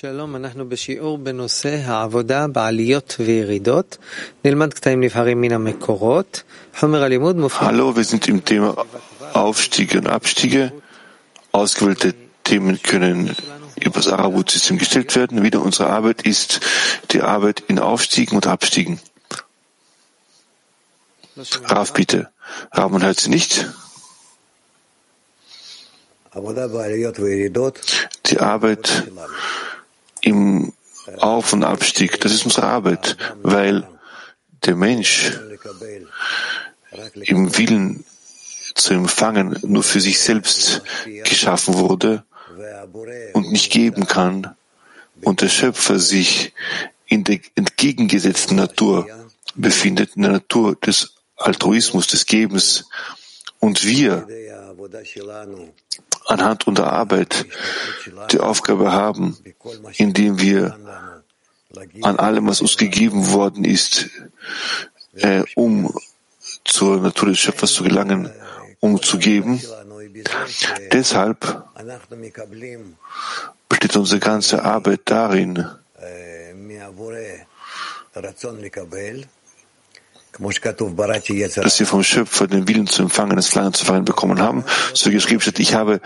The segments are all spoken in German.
שלום, אנחנו בשיעור בנושא העבודה בעליות וירידות. נלמד קטעים נבחרים מן המקורות. חומר הלימוד מופנה... Hallo, wir sind im Thema Aufstiege und Abstiege. Ausgewählte Themen können über das Arabut-System gestellt werden. Wieder unsere Arbeit ist die Arbeit in Aufstiegen und Abstiegen. Raf, bitte. Raf, man hört Sie nicht. Die Arbeit im Auf- und Abstieg, das ist unsere Arbeit, weil der Mensch im Willen zu empfangen nur für sich selbst geschaffen wurde und nicht geben kann. Und der Schöpfer sich in der entgegengesetzten Natur befindet, in der Natur des Altruismus, des Gebens. Und wir anhand unserer Arbeit die Aufgabe haben, indem wir an allem, was uns gegeben worden ist, äh, um zur Natur des Schöpfers zu gelangen, um zu geben. Deshalb besteht unsere ganze Arbeit darin, dass wir vom Schöpfer den Willen zu empfangen, das Verlangen zu verlangen bekommen haben. So geschrieben steht, ich habe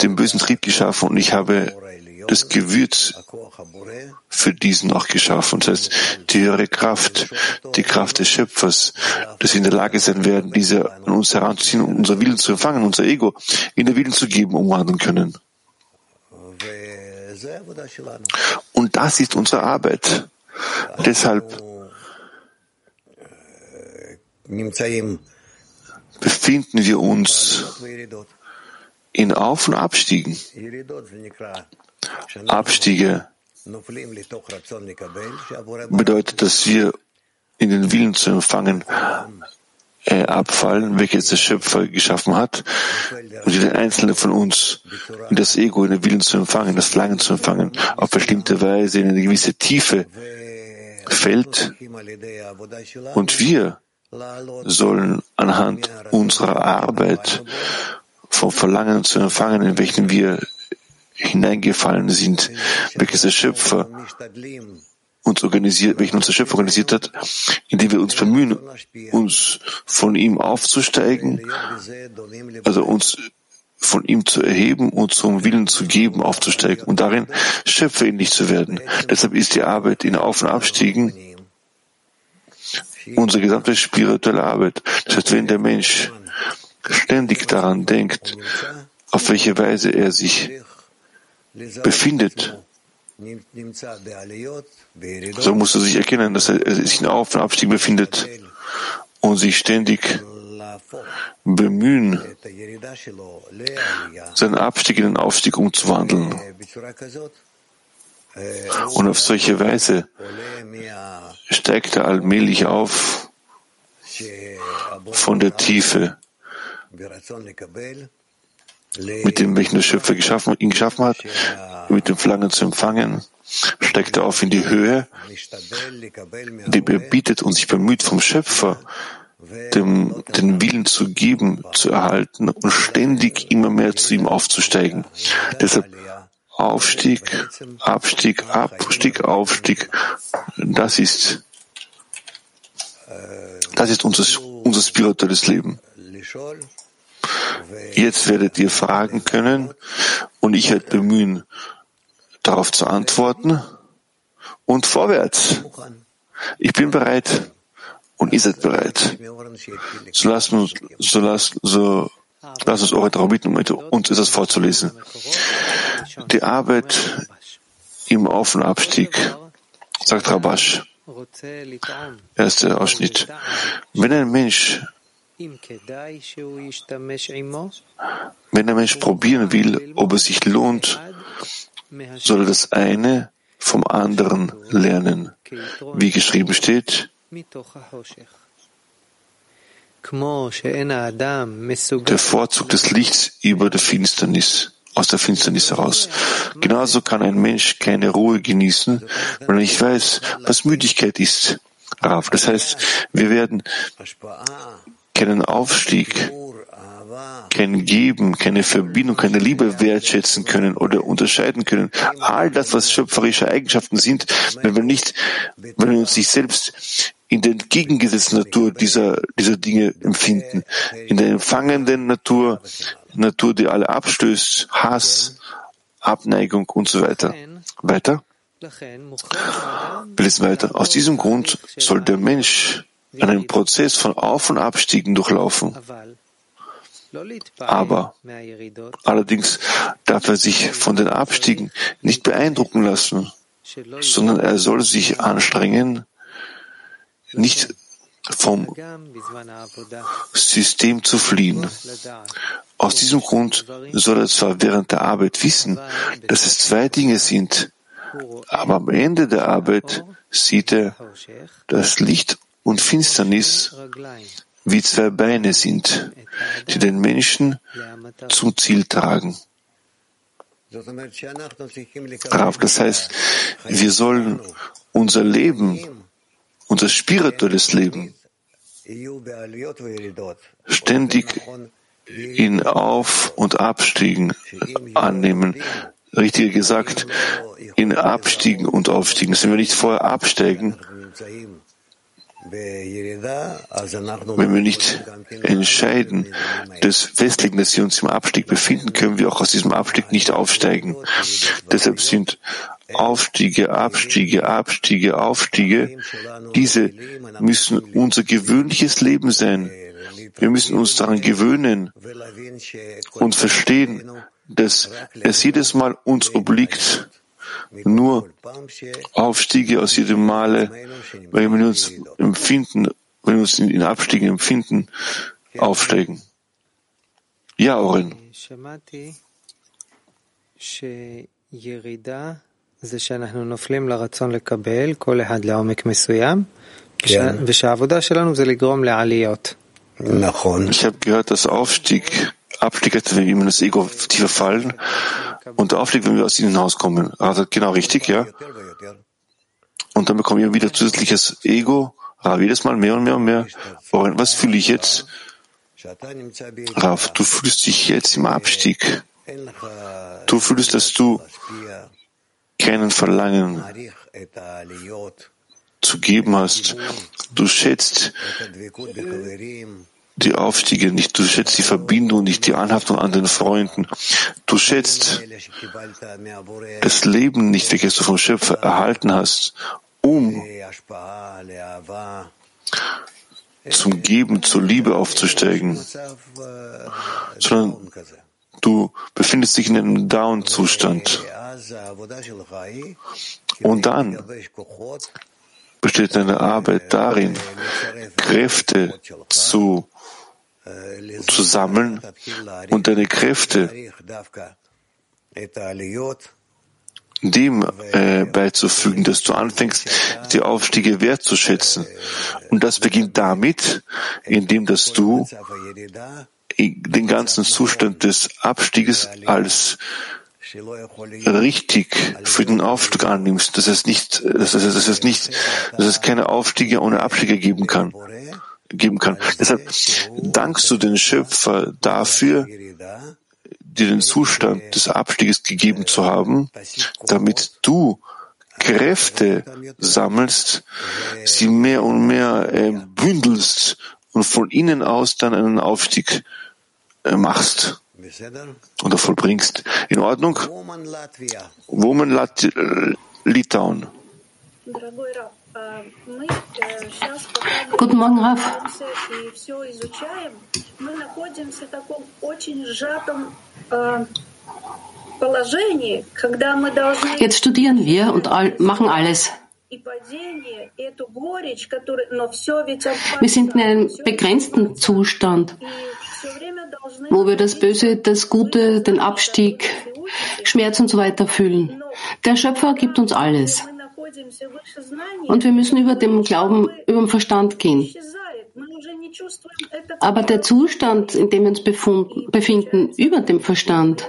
den bösen Trieb geschaffen und ich habe das Gewürz für diesen auch geschaffen. Das heißt, die höhere Kraft, die Kraft des Schöpfers, dass wir in der Lage sein werden, diese an uns heranzuziehen, um unser Willen zu empfangen, unser Ego in der Willen zu geben, umwandeln können. Und das ist unsere Arbeit. Deshalb befinden wir uns in Auf- und Abstiegen. Abstiege bedeutet, dass wir in den Willen zu empfangen äh, abfallen, welches der Schöpfer geschaffen hat, und jeder einzelne von uns in das Ego, in den Willen zu empfangen, das Verlangen zu empfangen, auf bestimmte Weise in eine gewisse Tiefe fällt. Und wir sollen anhand unserer Arbeit vom Verlangen zu empfangen, in welchen wir hineingefallen sind, welches der Schöpfer uns organisiert, welchen unser Schöpfer organisiert hat, indem wir uns bemühen, uns von ihm aufzusteigen, also uns von ihm zu erheben und zum Willen zu geben, aufzusteigen und darin schöpferähnlich zu werden. Deshalb ist die Arbeit in Auf- und Abstiegen unsere gesamte spirituelle Arbeit. Das heißt, wenn der Mensch ständig daran denkt, auf welche Weise er sich befindet, so muss er sich erkennen, dass er sich in Auf- und Abstieg befindet und sich ständig bemühen, seinen Abstieg in den Aufstieg umzuwandeln. Und auf solche Weise steigt er allmählich auf von der Tiefe, mit dem, welchen der Schöpfer geschaffen, ihn geschaffen hat, mit dem Verlangen zu empfangen, steigt er auf in die Höhe, die er bietet und sich bemüht vom Schöpfer, dem, den Willen zu geben, zu erhalten und ständig immer mehr zu ihm aufzusteigen. Deshalb Aufstieg, Abstieg, Abstieg, Aufstieg. Das ist, das ist unser, unser spirituelles Leben. Jetzt werdet ihr fragen können und ich werde bemühen, darauf zu antworten und vorwärts. Ich bin bereit und ihr seid bereit. So lasst uns, so lasst, so, lasst uns eure darum bitten, um uns etwas vorzulesen. Die Arbeit im Auf- und Abstieg, sagt Rabash. Erster Ausschnitt. Wenn ein Mensch wenn der Mensch probieren will, ob es sich lohnt, soll er das eine vom anderen lernen. Wie geschrieben steht, der Vorzug des Lichts über der Finsternis, aus der Finsternis heraus. Genauso kann ein Mensch keine Ruhe genießen, weil er nicht weiß, was Müdigkeit ist. Das heißt, wir werden keinen Aufstieg kein Geben, keine Verbindung, keine Liebe wertschätzen können oder unterscheiden können. All das, was schöpferische Eigenschaften sind, wenn wir nicht, wenn wir uns nicht selbst in der entgegengesetzten Natur dieser, dieser Dinge empfinden, in der empfangenden Natur, Natur, die alle abstößt, Hass, Abneigung und so weiter. Weiter? Wir lesen weiter. Aus diesem Grund soll der Mensch einen Prozess von Auf- und Abstiegen durchlaufen. Aber allerdings darf er sich von den Abstiegen nicht beeindrucken lassen, sondern er soll sich anstrengen, nicht vom System zu fliehen. Aus diesem Grund soll er zwar während der Arbeit wissen, dass es zwei Dinge sind, aber am Ende der Arbeit sieht er, dass Licht und Finsternis wie zwei Beine sind, die den Menschen zum Ziel tragen. Das heißt, wir sollen unser Leben, unser spirituelles Leben ständig in Auf- und Abstiegen annehmen. Richtiger gesagt, in Abstiegen und Aufstiegen. Wenn wir nicht vorher absteigen, wenn wir nicht entscheiden, des Festlegen, dass wir uns im Abstieg befinden, können wir auch aus diesem Abstieg nicht aufsteigen. Deshalb sind Aufstiege, Abstiege, Abstiege, Aufstiege, diese müssen unser gewöhnliches Leben sein. Wir müssen uns daran gewöhnen und verstehen, dass es jedes Mal uns obliegt, nur Aufstiege aus jedem Male, wenn wir uns empfinden, wenn wir uns in Abstiegen empfinden, aufsteigen. Ja, Oren. זה שאנחנו נופלים לרצון לקבל, כל אחד לעומק מסוים, כן. ושהעבודה שלנו זה לגרום לעליות. נכון. Ich habe gehört, dass Aufstieg, Abstieg wenn wir in das Ego tiefer fallen und Aufstieg, wenn wir aus ihnen hinauskommen. Also genau richtig, ja. Und dann bekommen wir wieder zusätzliches Ego, Rav, jedes Mal mehr und mehr und mehr. Und was fühle ich jetzt? Rav, du fühlst dich jetzt im Abstieg. Du fühlst, dass du keinen Verlangen zu geben hast. Du schätzt die Aufstiege nicht, du schätzt die Verbindung nicht, die Anhaftung an den Freunden. Du schätzt das Leben nicht, welches du vom Schöpfer erhalten hast, um zum Geben, zur Liebe aufzusteigen, sondern du befindest dich in einem Down-Zustand. Und dann besteht deine Arbeit darin, Kräfte zu, zu sammeln und deine Kräfte dem äh, beizufügen, dass du anfängst, die Aufstiege wertzuschätzen. Und das beginnt damit, indem dass du den ganzen Zustand des Abstieges als richtig für den Aufstieg annimmst, dass es nicht, dass es, dass es nicht, dass es keine Aufstiege ohne Abstiege geben kann, geben kann. Deshalb dankst du den Schöpfer dafür, dir den Zustand des Abstieges gegeben zu haben, damit du Kräfte sammelst, sie mehr und mehr äh, bündelst und von innen aus dann einen Aufstieg äh, machst oder vollbringst. In Ordnung? Woman Lat Litauen. Guten Morgen, Raf. Jetzt studieren wir und all, machen alles. Wir sind in einem begrenzten Zustand, wo wir das Böse, das Gute, den Abstieg, Schmerz und so weiter fühlen. Der Schöpfer gibt uns alles. Und wir müssen über dem Glauben, über den Verstand gehen. Aber der Zustand, in dem wir uns befinden, über dem Verstand,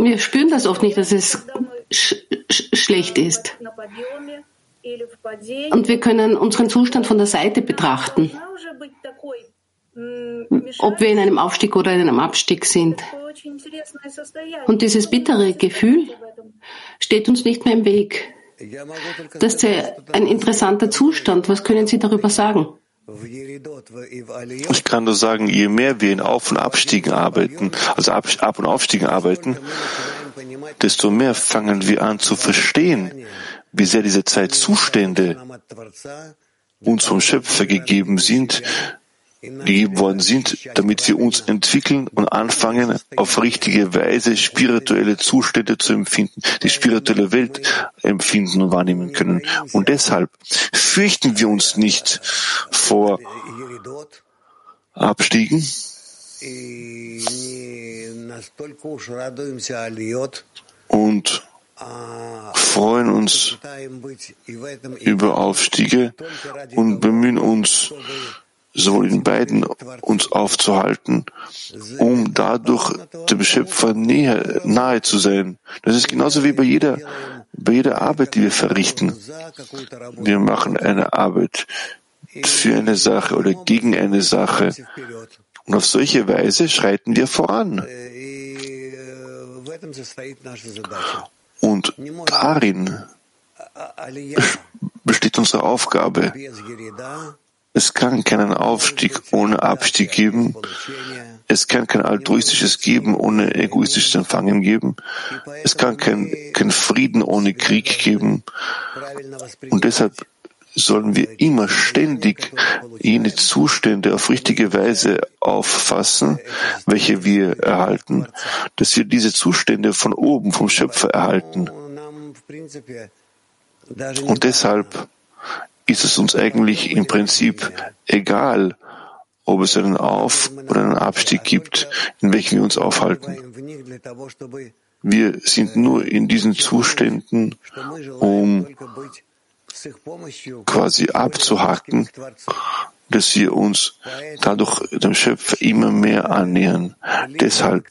wir spüren das oft nicht, dass es sch sch schlecht ist. Und wir können unseren Zustand von der Seite betrachten. ob wir in einem Aufstieg oder in einem Abstieg sind. Und dieses bittere Gefühl steht uns nicht mehr im Weg. Das ist ein interessanter Zustand. Was können Sie darüber sagen? Ich kann nur sagen, je mehr wir in Auf- und Abstiegen arbeiten, also Ab- und Aufstiegen arbeiten, desto mehr fangen wir an zu verstehen, wie sehr diese Zeitzustände uns vom Schöpfer gegeben sind, gegeben worden sind, damit wir uns entwickeln und anfangen, auf richtige Weise spirituelle Zustände zu empfinden, die spirituelle Welt empfinden und wahrnehmen können. Und deshalb fürchten wir uns nicht vor Abstiegen, und freuen uns über Aufstiege und bemühen uns, sowohl in beiden uns aufzuhalten, um dadurch dem Schöpfer näher, nahe zu sein. Das ist genauso wie bei jeder, bei jeder Arbeit, die wir verrichten. Wir machen eine Arbeit für eine Sache oder gegen eine Sache. Und auf solche Weise schreiten wir voran. Und darin besteht unsere Aufgabe. Es kann keinen Aufstieg ohne Abstieg geben. Es kann kein altruistisches Geben ohne egoistisches Empfangen geben. Es kann kein, kein Frieden ohne Krieg geben. Und deshalb sollen wir immer ständig jene Zustände auf richtige Weise auffassen, welche wir erhalten, dass wir diese Zustände von oben, vom Schöpfer erhalten. Und deshalb ist es uns eigentlich im Prinzip egal, ob es einen Auf- oder einen Abstieg gibt, in welchem wir uns aufhalten. Wir sind nur in diesen Zuständen, um quasi abzuhacken, dass wir uns dadurch dem Schöpfer immer mehr annähern. Deshalb,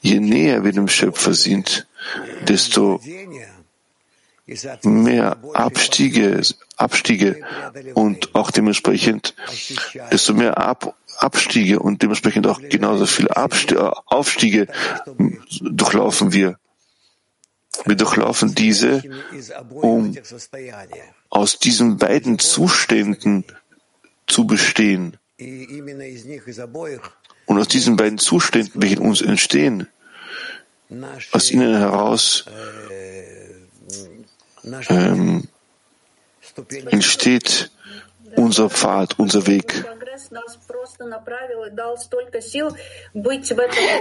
je näher wir dem Schöpfer sind, desto mehr Abstiege, Abstiege und auch dementsprechend, desto mehr Ab, Abstiege und dementsprechend auch genauso viele Abstiege, Aufstiege durchlaufen wir. Wir durchlaufen diese, um aus diesen beiden Zuständen zu bestehen. Und aus diesen beiden Zuständen, welche in uns entstehen, aus ihnen heraus ähm, entsteht unser Pfad, unser Weg.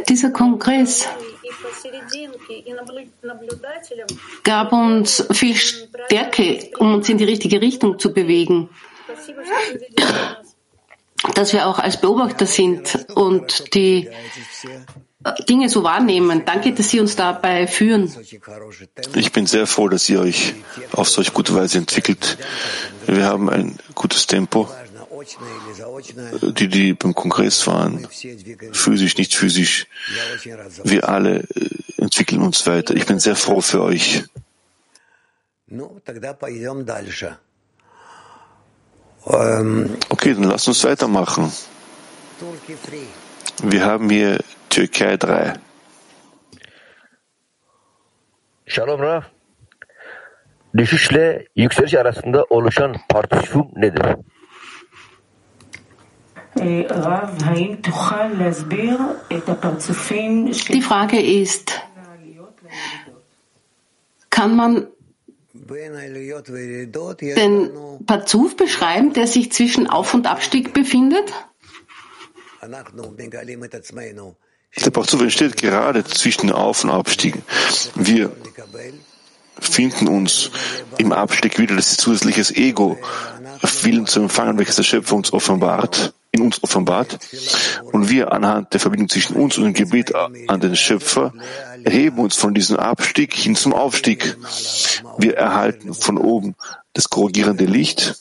Dieser Kongress gab uns viel Stärke, um uns in die richtige Richtung zu bewegen. Dass wir auch als Beobachter sind und die Dinge so wahrnehmen. Danke, dass Sie uns dabei führen. Ich bin sehr froh, dass ihr euch auf solch gute Weise entwickelt. Wir haben ein gutes Tempo. Die, die beim Kongress waren, physisch, nicht physisch, wir alle entwickeln uns weiter. Ich bin sehr froh für euch. Okay, dann lasst uns weitermachen. Wir haben hier Türkei 3. Shalom Rav. Düşüşle yükseliş arasında oluşan partisifum nedir? Die Frage ist, kann man den Parzuf beschreiben, der sich zwischen Auf- und Abstieg befindet? Der Parzuf entsteht gerade zwischen Auf- und Abstiegen. Wir finden uns im Abstieg wieder, das ist zusätzliches Ego, Willen zu empfangen, welches der Schöpfer uns offenbart, in uns offenbart. Und wir anhand der Verbindung zwischen uns und dem Gebet an den Schöpfer erheben uns von diesem Abstieg hin zum Aufstieg. Wir erhalten von oben das korrigierende Licht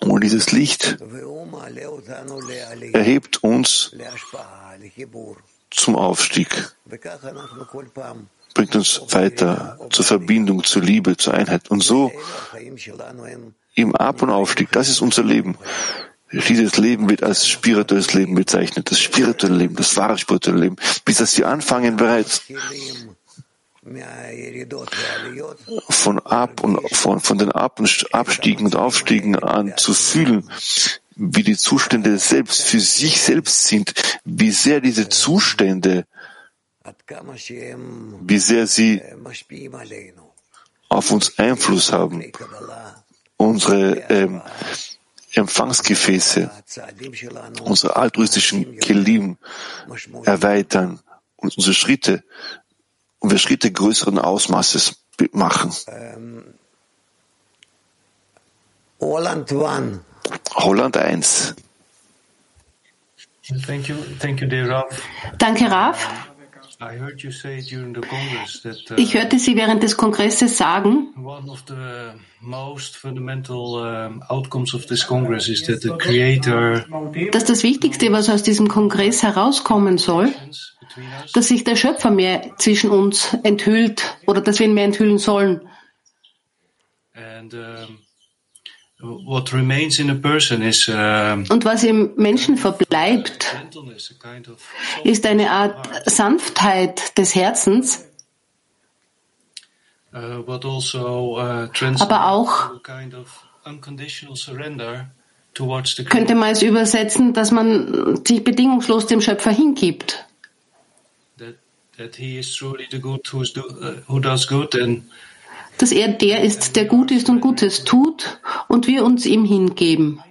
und dieses Licht erhebt uns zum Aufstieg, bringt uns weiter zur Verbindung, zur Liebe, zur Einheit. Und so im Ab- und Aufstieg, das ist unser Leben. Dieses Leben wird als spirituelles Leben bezeichnet, das spirituelle Leben, das wahre spirituelle Leben, bis dass wir anfangen bereits von ab und von, von den Ab und Abstiegen und Aufstiegen an zu fühlen, wie die Zustände selbst für sich selbst sind, wie sehr diese Zustände, wie sehr sie auf uns Einfluss haben, unsere ähm, Empfangsgefäße, unsere altruistischen Kelim erweitern und unsere Schritte und wir Schritte größeren Ausmaßes machen. Holland 1. Holland 1. Thank you, thank you, dear Raf. Danke, Raf. Uh, ich hörte Sie während des Kongresses sagen, dass das Wichtigste, was aus diesem Kongress herauskommen soll, dass sich der Schöpfer mehr zwischen uns enthüllt oder dass wir ihn mehr enthüllen sollen. And, um What remains in a person is, uh, Und was im Menschen verbleibt, ist eine Art Sanftheit des Herzens, uh, also, uh, aber auch könnte man es übersetzen, dass man sich bedingungslos dem Schöpfer hingibt. That, that he is truly the good who does good and dass er der ist, der gut ist und Gutes tut und wir uns ihm hingeben.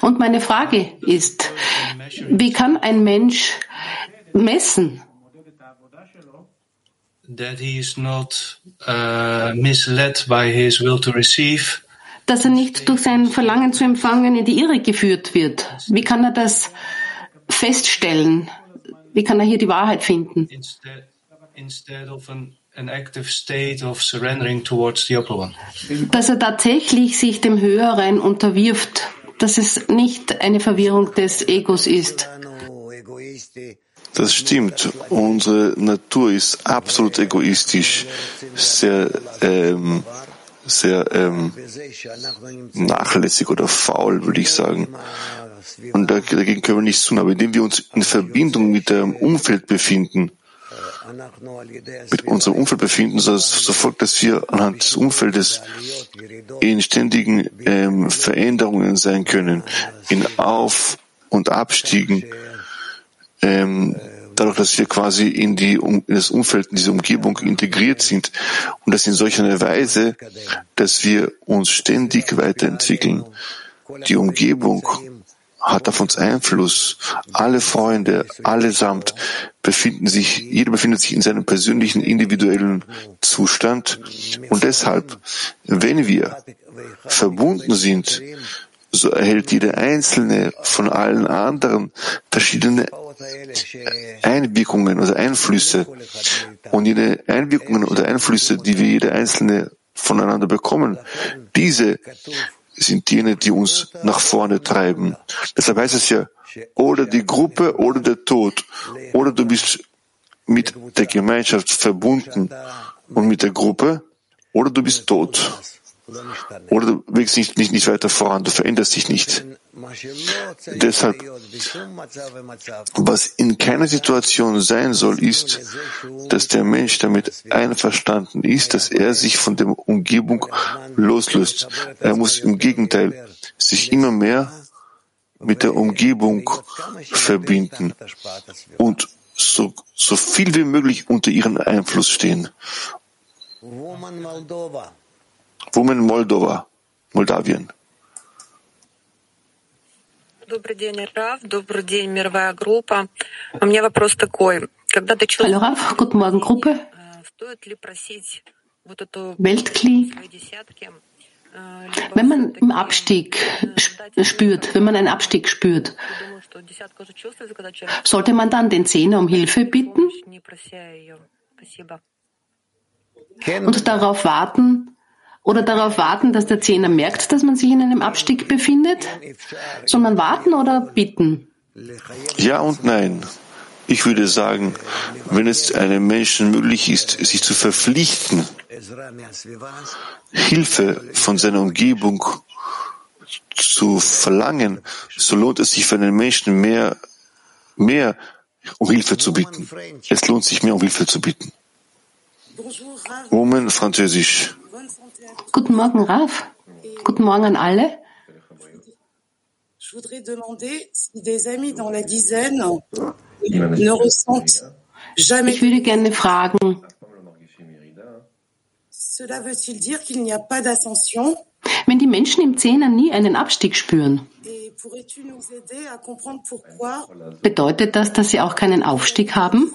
Und meine Frage ist, wie kann ein Mensch messen, dass er nicht durch sein Verlangen zu empfangen in die Irre geführt wird? Wie kann er das feststellen? Wie kann er hier die Wahrheit finden? Dass er tatsächlich sich dem Höheren unterwirft, dass es nicht eine Verwirrung des Egos ist. Das stimmt. Unsere Natur ist absolut egoistisch, sehr, ähm, sehr ähm, nachlässig oder faul, würde ich sagen. Und dagegen können wir nichts tun. Aber indem wir uns in Verbindung mit dem Umfeld befinden, mit unserem Umfeld befinden, so, so folgt, dass wir anhand des Umfeldes in ständigen ähm, Veränderungen sein können, in Auf- und Abstiegen, ähm, dadurch, dass wir quasi in, die, in das Umfeld, in diese Umgebung integriert sind und das in solcher Weise, dass wir uns ständig weiterentwickeln. Die Umgebung hat auf uns Einfluss. Alle Freunde, allesamt befinden sich, jeder befindet sich in seinem persönlichen, individuellen Zustand. Und deshalb, wenn wir verbunden sind, so erhält jeder Einzelne von allen anderen verschiedene Einwirkungen oder Einflüsse. Und jede Einwirkungen oder Einflüsse, die wir jeder Einzelne voneinander bekommen, diese sind jene, die uns nach vorne treiben. Deshalb heißt es ja, oder die Gruppe oder der Tod, oder du bist mit der Gemeinschaft verbunden und mit der Gruppe, oder du bist tot. Oder du wächst nicht, nicht, nicht weiter voran, du veränderst dich nicht. Deshalb, was in keiner Situation sein soll, ist, dass der Mensch damit einverstanden ist, dass er sich von der Umgebung loslöst. Er muss im Gegenteil sich immer mehr mit der Umgebung verbinden und so, so viel wie möglich unter ihren Einfluss stehen. Women Moldova, Moldawien. Добрый день, Раф. Добрый день, мировая группа. У меня вопрос такой. Когда ты человек... Hallo Raf, guten Morgen Gruppe. Стоит ли просить вот эту Weltkli? Wenn man im Abstieg spürt, wenn man einen Abstieg spürt, sollte man dann den Zehner um Hilfe bitten und darauf warten, oder darauf warten, dass der Zehner merkt, dass man sich in einem Abstieg befindet? Soll man warten oder bitten? Ja und nein. Ich würde sagen, wenn es einem Menschen möglich ist, sich zu verpflichten, Hilfe von seiner Umgebung zu verlangen, so lohnt es sich für einen Menschen mehr, mehr um Hilfe zu bitten. Es lohnt sich mehr, um Hilfe zu bitten. Moment, Französisch. Guten Morgen, Raf. Guten Morgen an alle. Je voudrais demander si des amis dans la dizaine ne ressentent jamais. Ich würde gerne fragen. Cela veut-il dire qu'il n'y a pas d'ascension? Wenn die Menschen im Zehner nie einen Abstieg spüren, bedeutet das, dass sie auch keinen Aufstieg haben?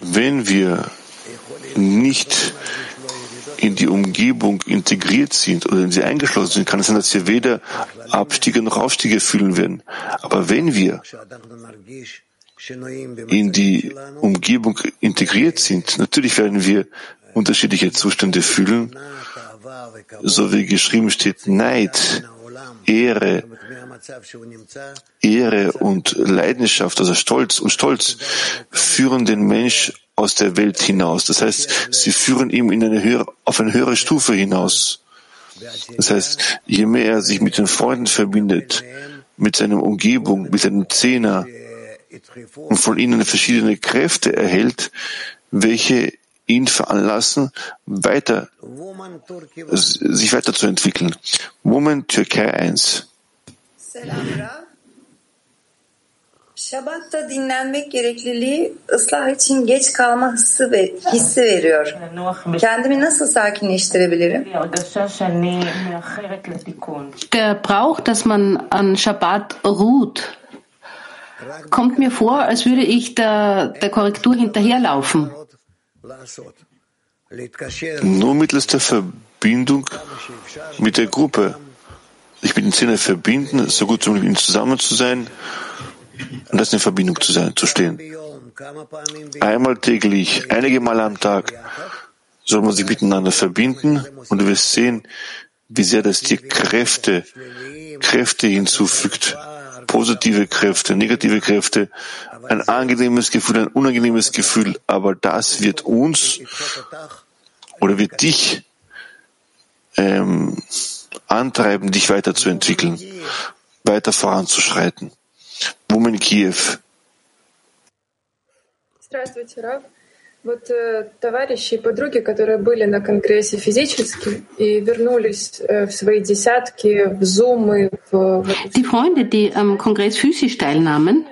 Wenn wir nicht in die Umgebung integriert sind oder in sie eingeschlossen sind, kann es sein, dass wir weder Abstiege noch Aufstiege fühlen werden. Aber wenn wir in die Umgebung integriert sind, natürlich werden wir unterschiedliche Zustände fühlen, so wie geschrieben steht, Neid, Ehre, Ehre und Leidenschaft, also Stolz und Stolz, führen den Mensch aus der Welt hinaus. Das heißt, sie führen ihn in eine höhere, auf eine höhere Stufe hinaus. Das heißt, je mehr er sich mit den Freunden verbindet, mit seiner Umgebung, mit seinem Zehner und von ihnen verschiedene Kräfte erhält, welche ihn veranlassen, weiter, sich weiterzuentwickeln. Woman Türkei 1. Der Brauch, dass man an Shabbat ruht, kommt mir vor, als würde ich der, der Korrektur hinterherlaufen. Nur mittels der Verbindung mit der Gruppe. Ich mit den Zehner verbinden, so gut wie ihnen zusammen zu sein und das in Verbindung zu sein, zu stehen. Einmal täglich, einige Male am Tag soll man sich miteinander verbinden und du wirst sehen, wie sehr das dir Kräfte, Kräfte hinzufügt. Positive Kräfte, negative Kräfte, ein angenehmes Gefühl, ein unangenehmes Gefühl, aber das wird uns oder wird dich ähm, antreiben, dich weiterzuentwickeln, weiter voranzuschreiten. Woman Kiew. Вот э, товарищи и подруги, которые были на конгрессе физически и вернулись э, в свои десятки, в зумы, в... Die Freunde, die am Kongress physisch teilnahmen,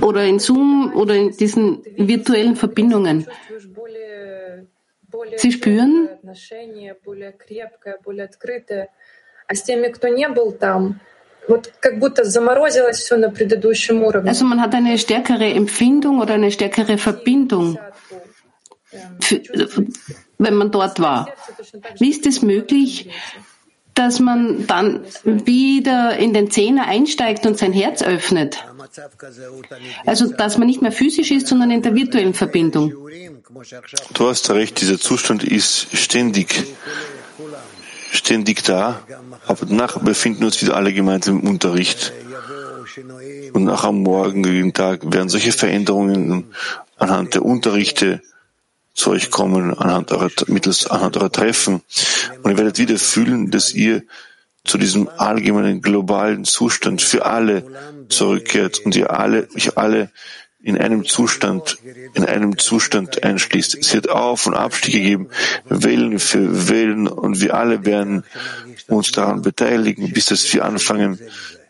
oder in Zoom oder in diesen virtuellen Verbindungen. Sie spüren, also man hat eine stärkere Empfindung oder eine stärkere Verbindung, wenn man dort war. Wie ist es möglich, dass man dann wieder in den Zehner einsteigt und sein Herz öffnet. Also, dass man nicht mehr physisch ist, sondern in der virtuellen Verbindung. Du hast recht, dieser Zustand ist ständig, ständig da, aber danach befinden uns wieder alle gemeinsam im Unterricht. Und nach am morgigen Tag werden solche Veränderungen anhand der Unterrichte zu euch kommen, anhand eurer, mittels, anhand eurer Treffen. Und ihr werdet wieder fühlen, dass ihr zu diesem allgemeinen globalen Zustand für alle zurückkehrt und ihr alle, euch alle in einem Zustand, in einem Zustand einschließt. Es wird Auf- und Abstiege geben, Wellen für Wellen und wir alle werden uns daran beteiligen, bis dass wir anfangen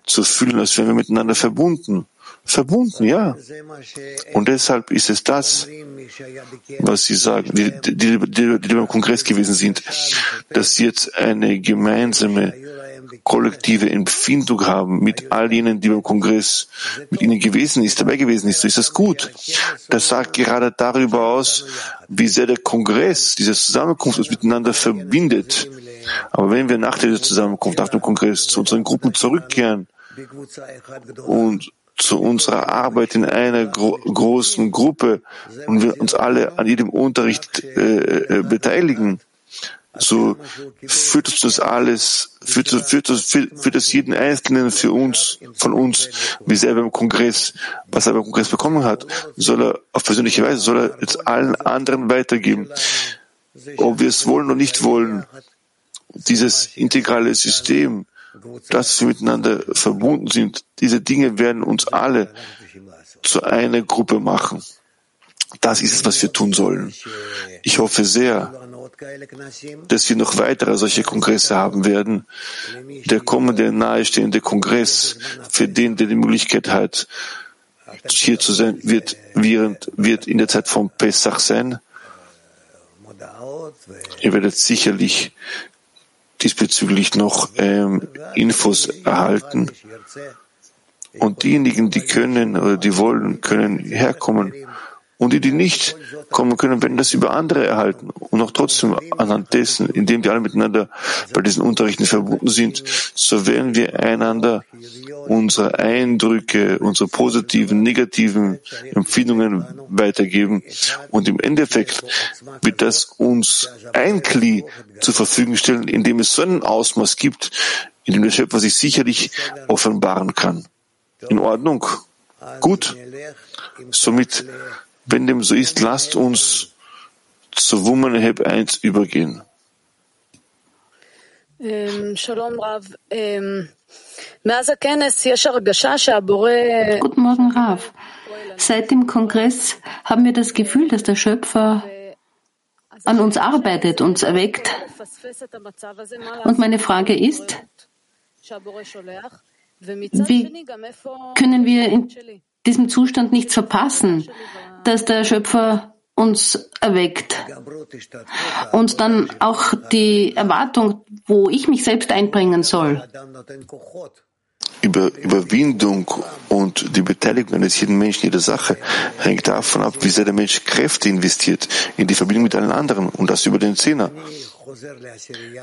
zu fühlen, als wären wir miteinander verbunden verbunden, ja. Und deshalb ist es das, was Sie sagen, die, die, die, die beim Kongress gewesen sind, dass Sie jetzt eine gemeinsame kollektive Empfindung haben mit all jenen, die beim Kongress mit ihnen gewesen ist, dabei gewesen ist. Ist das gut? Das sagt gerade darüber aus, wie sehr der Kongress, diese Zusammenkunft uns miteinander verbindet. Aber wenn wir nach dieser Zusammenkunft, nach dem Kongress zu unseren Gruppen zurückkehren und zu unserer Arbeit in einer gro großen Gruppe und wir uns alle an jedem Unterricht äh, äh, beteiligen, so führt uns das alles, führt, führt, führt, führt das jeden Einzelnen für uns, von uns, wie selber im Kongress, was er beim Kongress bekommen hat, soll er auf persönliche Weise, soll er jetzt allen anderen weitergeben. Ob wir es wollen oder nicht wollen, dieses integrale System, dass wir miteinander verbunden sind, diese Dinge werden uns alle zu einer Gruppe machen. Das ist es, was wir tun sollen. Ich hoffe sehr, dass wir noch weitere solche Kongresse haben werden. Der kommende nahestehende Kongress, für den, der die Möglichkeit hat, hier zu sein, wird, wird, wird in der Zeit von Pesach sein. Ihr werdet sicherlich diesbezüglich noch ähm, Infos erhalten. Und diejenigen, die können oder die wollen, können herkommen und die, die nicht kommen können, werden das über andere erhalten. Und auch trotzdem anhand dessen, indem wir alle miteinander bei diesen Unterrichten verbunden sind, so werden wir einander unsere Eindrücke, unsere positiven, negativen Empfindungen weitergeben. Und im Endeffekt wird das uns ein Kli zur Verfügung stellen, in dem es so einen Ausmaß gibt, in dem der Schöpfer sich sicherlich offenbaren kann. In Ordnung? Gut. Somit wenn dem so ist, lasst uns zu Woman Heb 1 übergehen. Guten Morgen, Rav. Seit dem Kongress haben wir das Gefühl, dass der Schöpfer an uns arbeitet, uns erweckt. Und meine Frage ist, wie können wir in diesem Zustand nichts verpassen, dass der Schöpfer uns erweckt. Und dann auch die Erwartung, wo ich mich selbst einbringen soll. Über Überwindung und die Beteiligung eines jeden Menschen, jeder Sache, hängt davon ab, wie sehr der Mensch Kräfte investiert in die Verbindung mit allen anderen und das über den Zehner.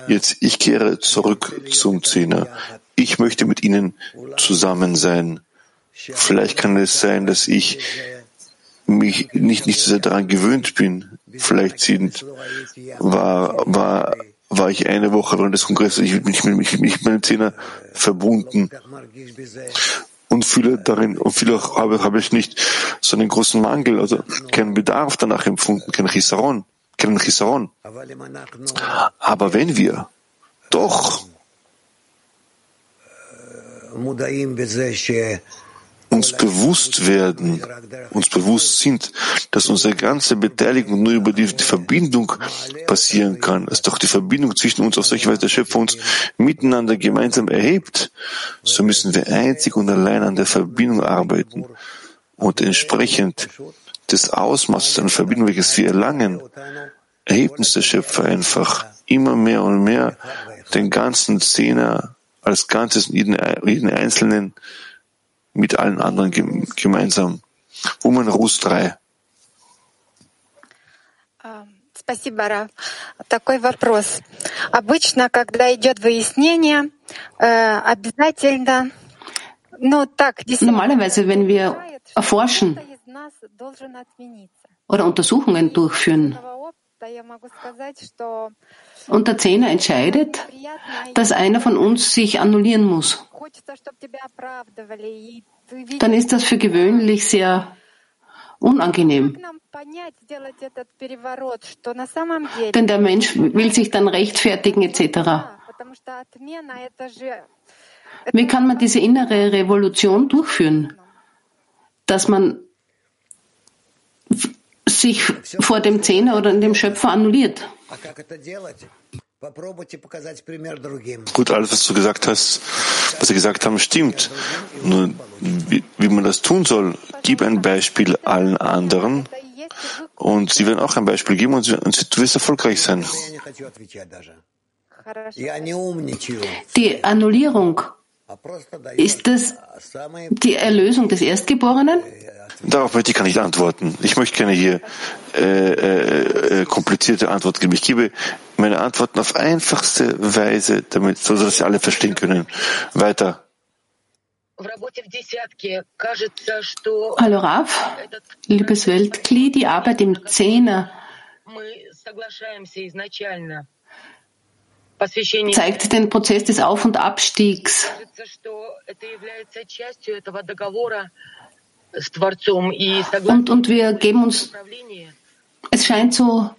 Jetzt, ich kehre zurück zum Zehner. Ich möchte mit Ihnen zusammen sein. Vielleicht kann es sein, dass ich mich nicht, nicht so sehr daran gewöhnt bin. Vielleicht sind, war, war, war ich eine Woche während des Kongresses, ich bin nicht mit, mich, mit meinen Zähnen verbunden und fühle darin, und viele habe, habe ich nicht so einen großen Mangel, also keinen Bedarf danach empfunden, keinen Chisaron, keinen Chisaron. Aber wenn wir doch uns bewusst werden, uns bewusst sind, dass unsere ganze Beteiligung nur über die, Verbindung passieren kann, dass doch die Verbindung zwischen uns auf solche Weise der Schöpfer uns miteinander gemeinsam erhebt, so müssen wir einzig und allein an der Verbindung arbeiten und entsprechend des Ausmaßes an Verbindung, welches wir erlangen, erhebt uns der Schöpfer einfach immer mehr und mehr den ganzen Zehner als Ganzes, jeden, jeden Einzelnen mit allen anderen gemeinsam. Woman Rus 3. Спасибо, Раф. Такой вопрос. Обычно, когда идет выяснение, обязательно, ну так, Normalerweise, wenn wir erforschen oder Untersuchungen durchführen, und der Zehner entscheidet, dass einer von uns sich annullieren muss, dann ist das für gewöhnlich sehr unangenehm. Denn der Mensch will sich dann rechtfertigen etc. Wie kann man diese innere Revolution durchführen, dass man sich vor dem Zehner oder dem Schöpfer annulliert? Gut, alles, was du gesagt hast, was sie gesagt haben, stimmt. Nur wie, wie man das tun soll, gib ein Beispiel allen anderen und sie werden auch ein Beispiel geben und, und du wirst erfolgreich sein. Die Annullierung, ist das die Erlösung des Erstgeborenen? Darauf möchte ich gar nicht antworten. Ich möchte keine hier äh, äh, äh, komplizierte Antwort geben. Ich gebe meine Antworten auf einfachste Weise, damit so dass sie alle verstehen können. Weiter. Hallo Raf, liebes Weltkli, die Arbeit im Zehner zeigt den Prozess des Auf- und Abstiegs. Und, und wir geben uns, es scheint so,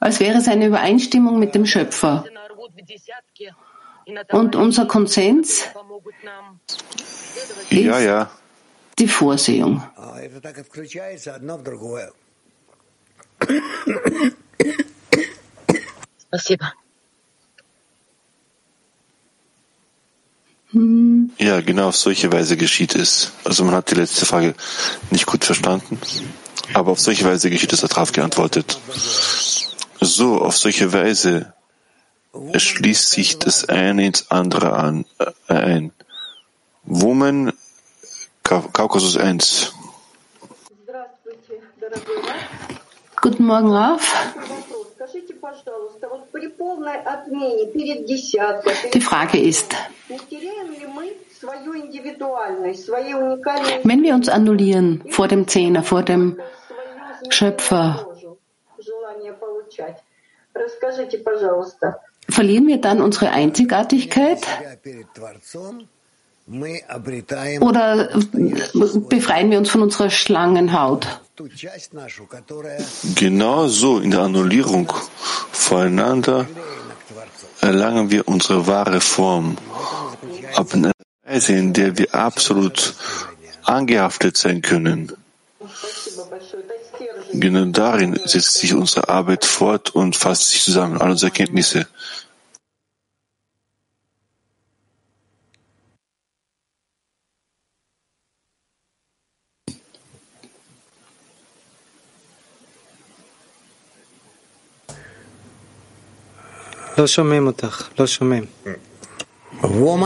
als wäre es eine Übereinstimmung mit dem Schöpfer. Und unser Konsens ja, ja. die Vorsehung. Ja, genau auf solche Weise geschieht es. Also man hat die letzte Frage nicht gut verstanden, aber auf solche Weise geschieht es, hat Raf geantwortet. So, auf solche Weise schließt sich das eine ins andere an, äh, ein. Woman, Kaukasus 1. Guten Morgen, Raf. Die Frage ist, wenn wir uns annullieren vor dem Zehner, vor dem Schöpfer, verlieren wir dann unsere Einzigartigkeit? Oder befreien wir uns von unserer Schlangenhaut? Genau so in der Annullierung voreinander erlangen wir unsere wahre Form. In einer Weise, in der wir absolut angehaftet sein können. Genau darin setzt sich unsere Arbeit fort und fasst sich zusammen, all unsere Erkenntnisse.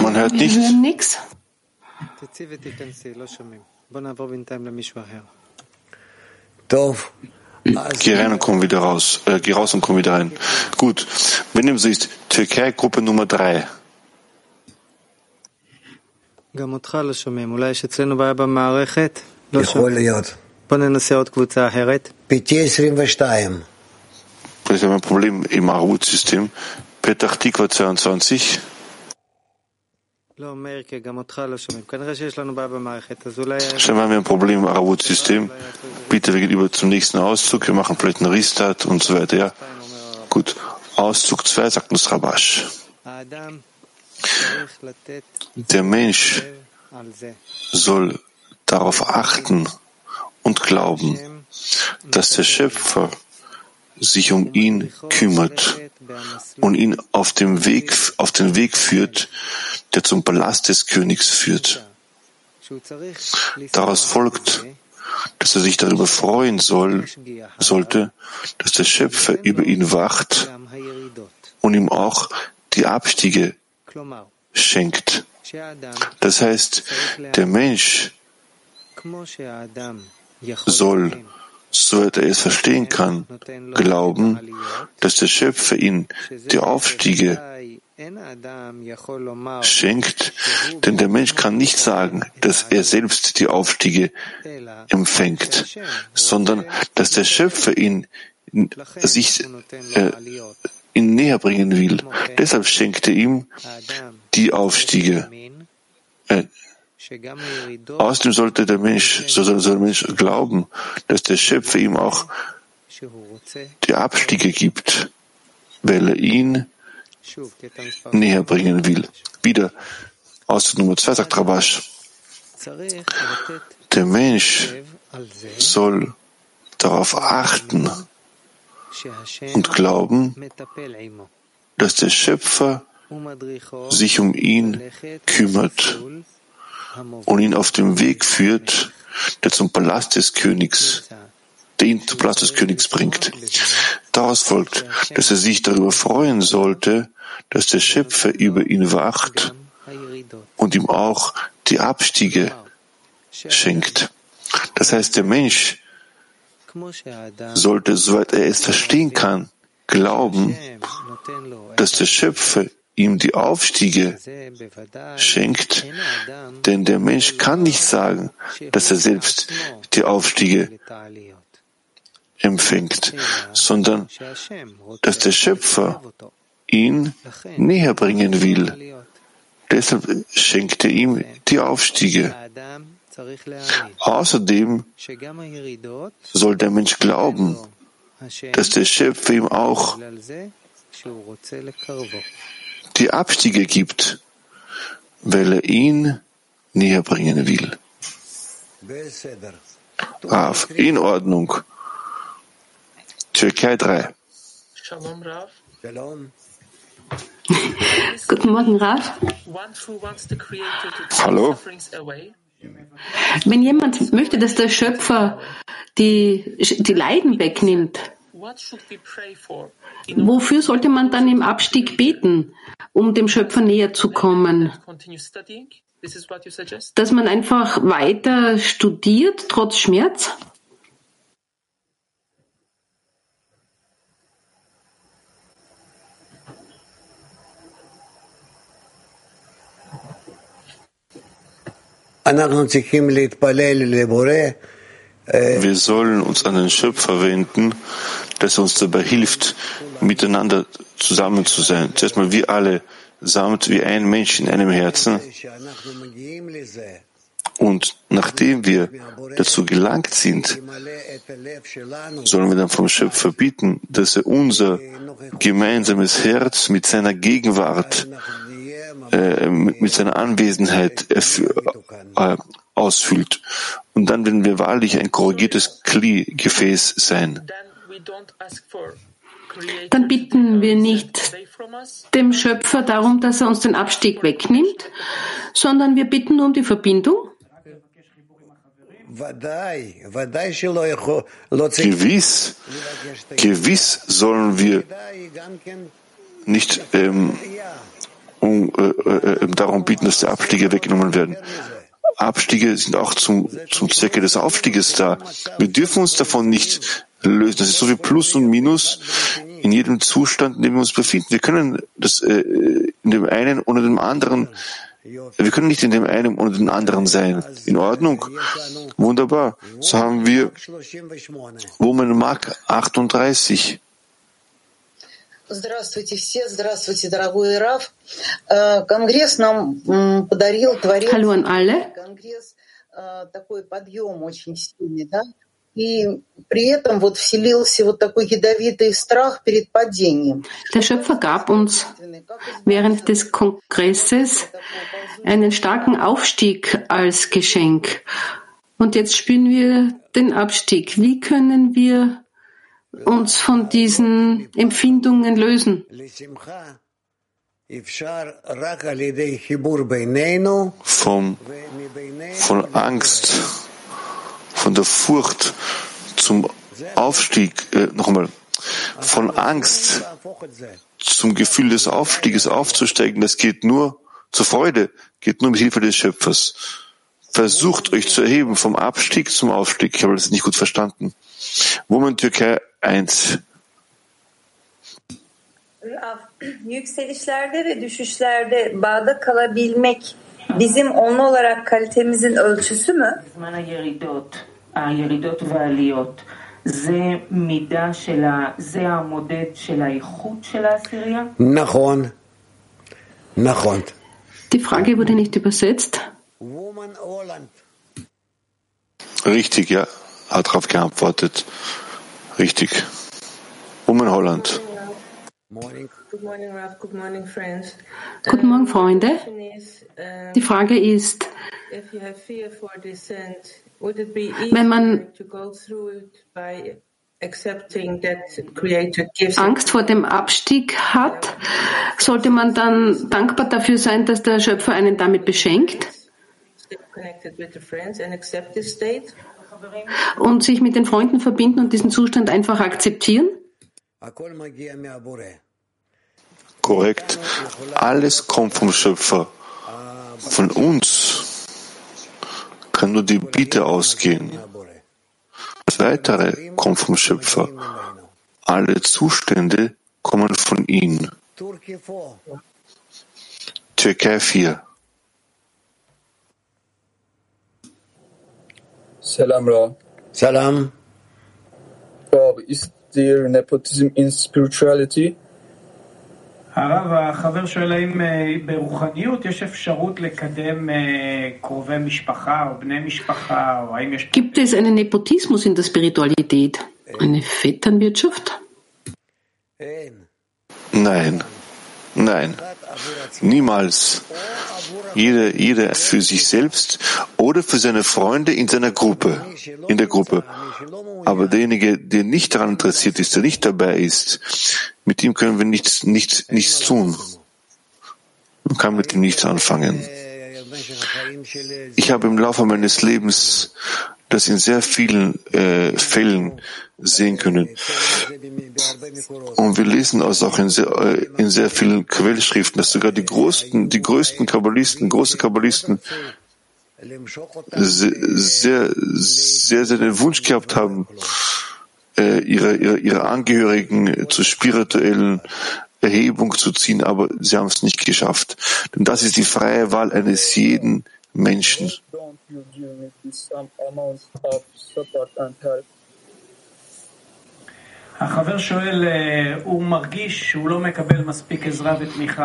Man hört Wir hören nichts. Geh rein und komm wieder raus. Äh, geh raus und komm wieder rein. Gut. Wenn dem so ist, Türkei Gruppe Nummer drei. גם אותך לא שומעים. אולי יש אצלנו בעיה במערכת? לא שומעים. בוא ננסה עוד קבוצה אחרת. Das ist ein Problem im Armutssystem. Petach Tikva 22. Schon haben wir ein Problem im Armutssystem. Bitte, wir gehen über zum nächsten Auszug. Wir machen vielleicht einen Restart und so weiter. Ja. Gut. Auszug 2 sagt uns Rabash. Der Mensch soll darauf achten und glauben, dass der Schöpfer sich um ihn kümmert und ihn auf, dem Weg, auf den Weg führt, der zum Palast des Königs führt. Daraus folgt, dass er sich darüber freuen soll, sollte, dass der Schöpfer über ihn wacht und ihm auch die Abstiege schenkt. Das heißt, der Mensch soll so sollte er es verstehen kann, glauben, dass der Schöpfer ihn die Aufstiege schenkt, denn der Mensch kann nicht sagen, dass er selbst die Aufstiege empfängt, sondern dass der Schöpfer ihn sich äh, ihn näher bringen will. Deshalb schenkt er ihm die Aufstiege, äh, Außerdem sollte der Mensch, so soll der Mensch glauben, dass der Schöpfer ihm auch die Abstiege gibt, weil er ihn näher bringen will. Wieder Ausdruck Nummer zwei sagt Rabash. Der Mensch soll darauf achten und glauben, dass der Schöpfer sich um ihn kümmert und ihn auf dem Weg führt, der zum Palast des Königs, der ihn zum Palast des Königs bringt. Daraus folgt, dass er sich darüber freuen sollte, dass der Schöpfer über ihn wacht und ihm auch die Abstiege schenkt. Das heißt, der Mensch sollte, soweit er es verstehen kann, glauben, dass der Schöpfer ihm die Aufstiege schenkt, denn der Mensch kann nicht sagen, dass er selbst die Aufstiege empfängt, sondern dass der Schöpfer ihn näher bringen will. Deshalb schenkt er ihm die Aufstiege. Außerdem soll der Mensch glauben, dass der Schöpfer ihm auch die Abstiege gibt, weil er ihn näher bringen will. Rav, in Ordnung. Türkei 3. Guten Morgen, Rav. Hallo. Wenn jemand möchte, dass der Schöpfer die, die Leiden wegnimmt, wofür sollte man dann im Abstieg beten, um dem Schöpfer näher zu kommen? Dass man einfach weiter studiert, trotz Schmerz? Wir sollen uns an den Schöpfer wenden, dass er uns dabei hilft, miteinander zusammen zu sein. Zuerst mal wir alle samt wie ein Mensch in einem Herzen. Und nachdem wir dazu gelangt sind, sollen wir dann vom Schöpfer bitten, dass er unser gemeinsames Herz mit seiner Gegenwart äh, mit seiner Anwesenheit äh, ausfüllt. Und dann werden wir wahrlich ein korrigiertes Kli-Gefäß sein. Dann bitten wir nicht dem Schöpfer darum, dass er uns den Abstieg wegnimmt, sondern wir bitten nur um die Verbindung. Gewiss, gewiss sollen wir nicht ähm, um, äh, äh, darum bieten, dass die Abstiege weggenommen werden. Abstiege sind auch zum, zum Zwecke des Aufstieges da. Wir dürfen uns davon nicht lösen. Das ist so wie Plus und Minus in jedem Zustand, in dem wir uns befinden. Wir können das äh, in dem einen oder dem anderen, wir können nicht in dem einen oder dem anderen sein. In Ordnung? Wunderbar. So haben wir Woman Mark 38. Здравствуйте все, здравствуйте, дорогой Раф. Конгресс нам подарил, творил Hallo an alle. Конгресс такой подъем очень сильный, да? И при этом вот вселился вот такой ядовитый страх перед падением. Der Schöpfer gab uns während des Kongresses einen starken Aufstieg als Geschenk. Und jetzt spüren wir den Abstieg. Wie können wir uns von diesen Empfindungen lösen. Vom, von Angst, von der Furcht zum Aufstieg, äh, nochmal, von Angst zum Gefühl des Aufstieges aufzusteigen, das geht nur zur Freude, geht nur mit Hilfe des Schöpfers. Versucht euch zu erheben vom Abstieg zum Aufstieg. Ich habe das nicht gut verstanden. Woman Türkei 1. Yükselişlerde ve düşüşlerde bağda kalabilmek bizim onlu olarak kalitemizin ölçüsü mü? זה מידה של ה... זה המודד של האיכות של העשירייה? נכון, נכון. Die Frage wurde nicht übersetzt. Richtig, ja, hat darauf geantwortet. Richtig. Woman Holland. Guten Morgen, Freunde. Die Frage ist, wenn man Angst vor dem Abstieg hat, sollte man dann dankbar dafür sein, dass der Schöpfer einen damit beschenkt und sich mit den Freunden verbinden und diesen Zustand einfach akzeptieren? Korrekt. Alles kommt vom Schöpfer. Von uns kann nur die Bitte ausgehen. Das Weitere kommt vom Schöpfer. Alle Zustände kommen von ihm. Türkei 4. Selam Ra. Salam. Bob, is there nepotism in spirituality? הרב, החבר שואל האם ברוחניות יש אפשרות לקדם קרובי משפחה או בני משפחה, או האם יש... Gibt es einen Nepotismus in der Spiritualität? Eine Vetternwirtschaft? Nein, nein, niemals. Jeder, jeder für sich selbst oder für seine Freunde in seiner Gruppe, in der Gruppe. Aber derjenige, der nicht daran interessiert ist, der nicht dabei ist, mit ihm können wir nichts, nichts, nichts tun. Man kann mit ihm nichts anfangen. Ich habe im Laufe meines Lebens das in sehr vielen äh, Fällen sehen können. Und wir lesen es auch in sehr, äh, in sehr vielen Quellschriften, dass sogar die größten, die größten Kabbalisten, große Kabbalisten sehr, sehr, sehr, sehr den Wunsch gehabt haben, äh, ihre, ihre, ihre Angehörigen zur spirituellen Erhebung zu ziehen, aber sie haben es nicht geschafft. Denn das ist die freie Wahl eines jeden Menschen.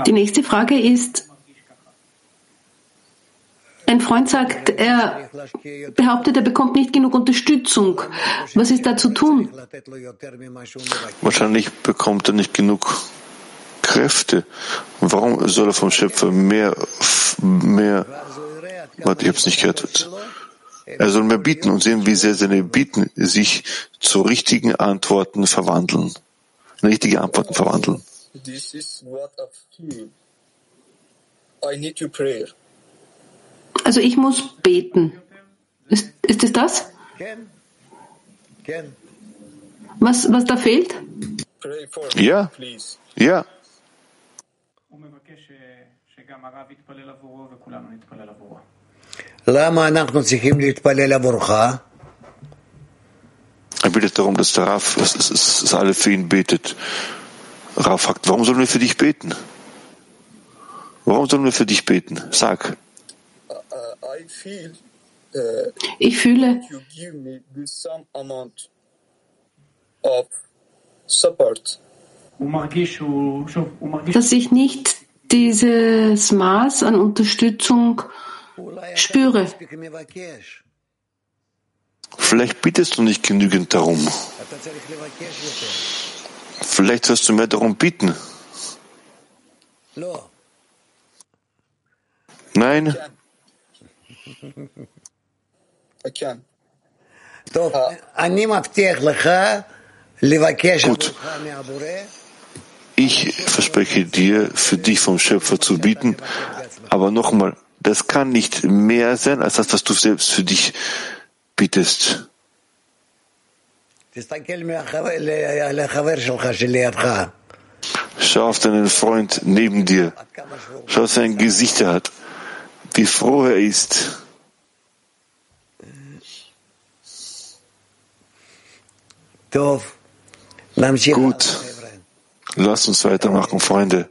Die nächste Frage ist, ein Freund sagt, er behauptet, er bekommt nicht genug Unterstützung. Was ist da zu tun? Wahrscheinlich bekommt er nicht genug Kräfte. Warum soll er vom Schöpfer mehr, mehr, warte, ich habe es nicht gehört. Er soll mehr bieten und sehen, wie sehr seine Bieten sich zu richtigen Antworten verwandeln. Richtige Antworten verwandeln. Also ich muss beten. Ist, ist es das? Was, was da fehlt? Ja, ja. Er bittet darum, dass der Raf, dass, dass, dass alle für ihn betet. Raf fragt, warum sollen wir für dich beten? Warum sollen wir für dich beten? Sag. Ich fühle, dass ich nicht dieses Maß an Unterstützung spüre. Vielleicht bittest du nicht genügend darum. Vielleicht sollst du mehr darum bieten. Nein. Gut. Ich verspreche dir, für dich vom Schöpfer zu bieten, aber nochmal, das kann nicht mehr sein als das, was du selbst für dich bittest. Schau auf deinen Freund neben dir. Schau, was sein Gesicht er hat. Wie froh er ist. Gut. Lass uns weitermachen, Freunde.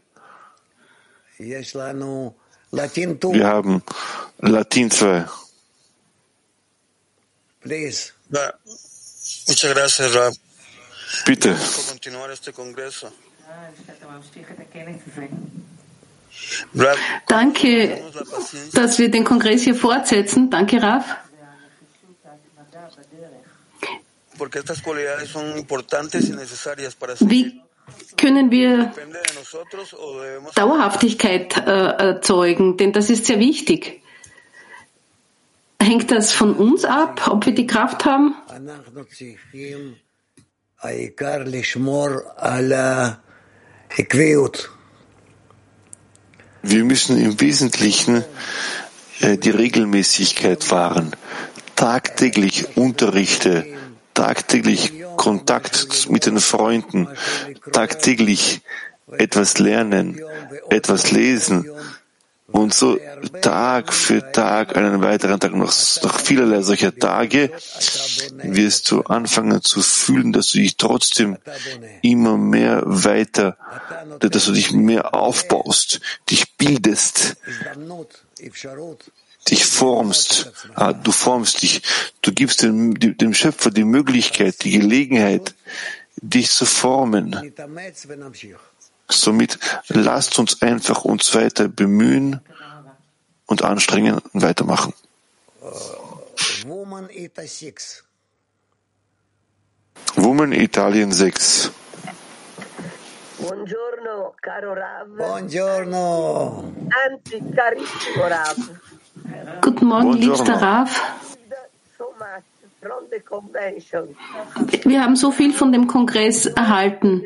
Wir haben Latin 2. Bitte. Danke, dass wir den Kongress hier fortsetzen. Danke, Raf. Wie können wir Dauerhaftigkeit äh, erzeugen? Denn das ist sehr wichtig. Hängt das von uns ab, ob wir die Kraft haben? Wir müssen im Wesentlichen äh, die Regelmäßigkeit wahren. Tagtäglich Unterrichte, tagtäglich Kontakt mit den Freunden, tagtäglich etwas lernen, etwas lesen, Und so Tag für Tag, einen weiteren Tag, noch, noch vielerlei solcher Tage, wirst du anfangen zu fühlen, dass du dich trotzdem immer mehr weiter, dass du dich mehr aufbaust, dich bildest, dich formst. Ah, du formst dich. Du gibst dem, dem Schöpfer die Möglichkeit, die Gelegenheit, dich zu formen. Somit lasst uns einfach uns weiter bemühen und anstrengen und weitermachen. Woman Italien 6. Buongiorno, caro Rav. Buongiorno. Anzi, carissimo Rav. Guten Morgen, liebster Rav. Wir haben so viel von dem Kongress erhalten.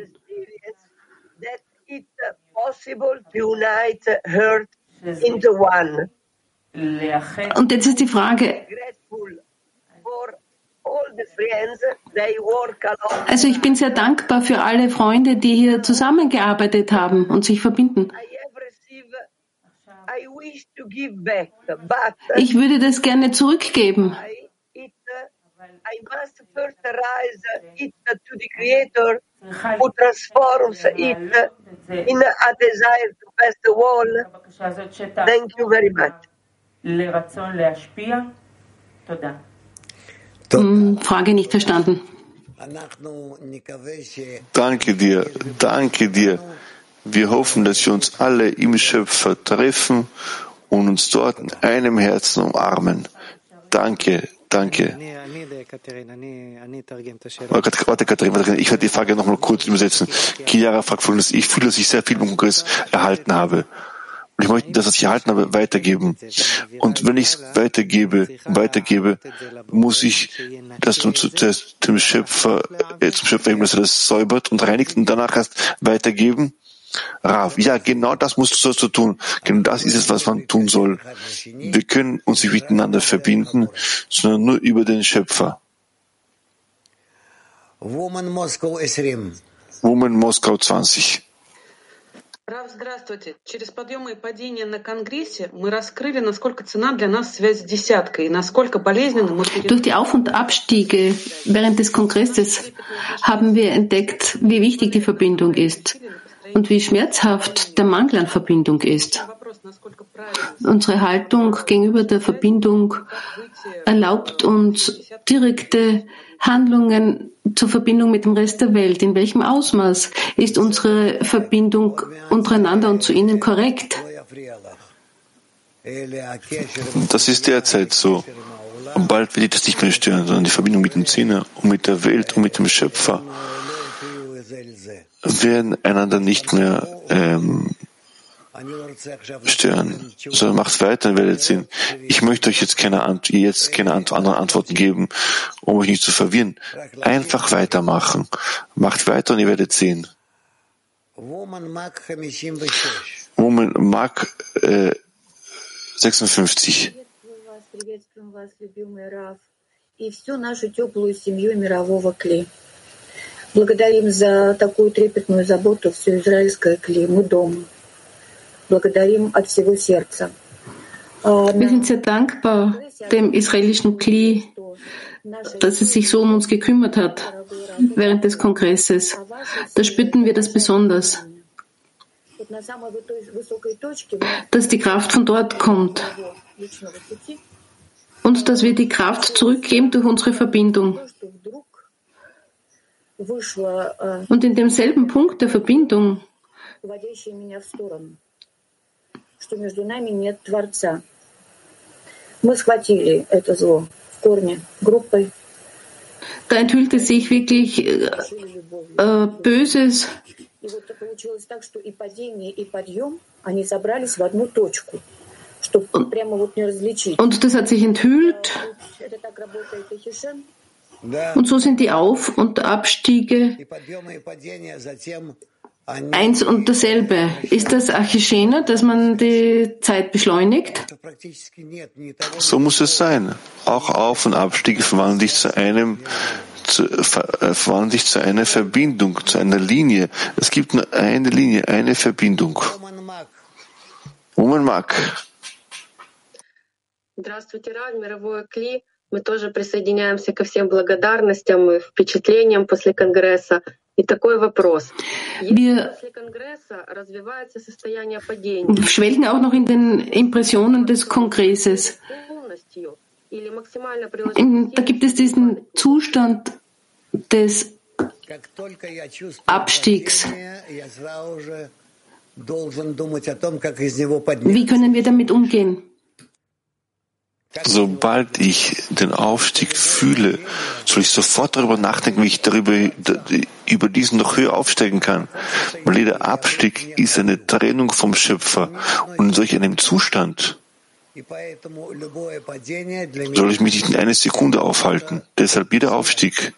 Und jetzt ist die Frage, also ich bin sehr dankbar für alle Freunde, die hier zusammengearbeitet haben und sich verbinden. Ich würde das gerne zurückgeben. I must first arise it to the Creator who transforms it in a desire to pass the wall. Thank you very much. Frage nicht verstanden. Danke dir, danke dir. Wir hoffen, dass wir uns alle im Schöpfer treffen und uns dort in einem Herzen umarmen. Danke, danke. Warte, Katharina, ich werde die Frage nochmal kurz übersetzen. Chiara fragt folgendes. Ich fühle, dass ich sehr viel im Kongress erhalten habe. Und ich möchte das, was ich erhalten habe, weitergeben. Und wenn ich es weitergebe, weitergebe, muss ich das zum, zum Schöpfer, äh, zum Schöpfer dass er das säubert und reinigt und danach erst weitergeben. Rav, ja, genau das musst du sollst du tun. Genau das ist es, was man tun soll. Wir können uns nicht miteinander verbinden, sondern nur über den Schöpfer. Woman Moskau 20. Woman Moskau 20. Рав, здравствуйте. Через подъемы и падения на Конгрессе мы раскрыли, насколько цена для нас связь с десяткой и насколько болезненно мы Durch die Auf- und Abstiege während des Kongresses haben wir entdeckt, wie wichtig die Verbindung ist und wie schmerzhaft der Mangel an Verbindung ist. Unsere Haltung gegenüber der Verbindung erlaubt uns direkte Handlungen zur Verbindung mit dem Rest der Welt. In welchem Ausmaß ist unsere Verbindung untereinander und zu ihnen korrekt? Das ist derzeit so. Bald wird das nicht mehr stören, sondern die Verbindung mit dem Zehner und mit der Welt und mit dem Schöpfer werden einander nicht mehr ähm, stören, sondern macht weiter und werdet sehen. Ich möchte euch jetzt keine, Ant jetzt keine Ant anderen Antworten geben, um euch nicht zu verwirren. Einfach weitermachen. Macht weiter und ihr werdet sehen. Woman Mark äh, 56. и всю нашу теплую семью мирового Кли. Благодарим за такую трепетную заботу все израильское Кли. Мы дома. Благодарим от всего сердца. Wir sind sehr dankbar dem israelischen Kli, dass es sich so um uns gekümmert hat während des Kongresses. Da spürten wir das besonders, dass die Kraft von dort kommt und dass wir die Kraft zurückgeben durch unsere Verbindung. Und in demselben Punkt der Verbindung что между нами нет Творца. Мы схватили это зло в корне группой. Da enthüllte sich wirklich äh, Böses. И вот получилось так, что и падение, и подъем, они собрались в одну точку, чтобы прямо вот не различить. Und das hat sich enthüllt. Это так работает и Хишем. Und so sind die Auf- und Abstiege eins und dasselbe. Ist das Achishener, dass man die Zeit beschleunigt? So muss es sein. Auch Auf- und Abstiege verwandeln dich zu einem zu, äh, verwandeln dich zu einer Verbindung, zu einer Linie. Es gibt nur eine Linie, eine Verbindung. Woman mag. Здравствуйте, Рав, мировое Кли. Мы тоже присоединяемся ко всем благодарностям и впечатлениям после Конгресса. И такой вопрос. Wir schwelgen auch noch in den Impressionen des Kongresses. Da gibt es diesen Zustand des Abstiegs. Wie können wir damit umgehen? Sobald ich den Aufstieg fühle, soll ich sofort darüber nachdenken, wie ich darüber, über diesen noch höher aufsteigen kann. Weil jeder Abstieg ist eine Trennung vom Schöpfer. Und in solch einem Zustand soll ich mich nicht in einer Sekunde aufhalten. Deshalb jeder Aufstieg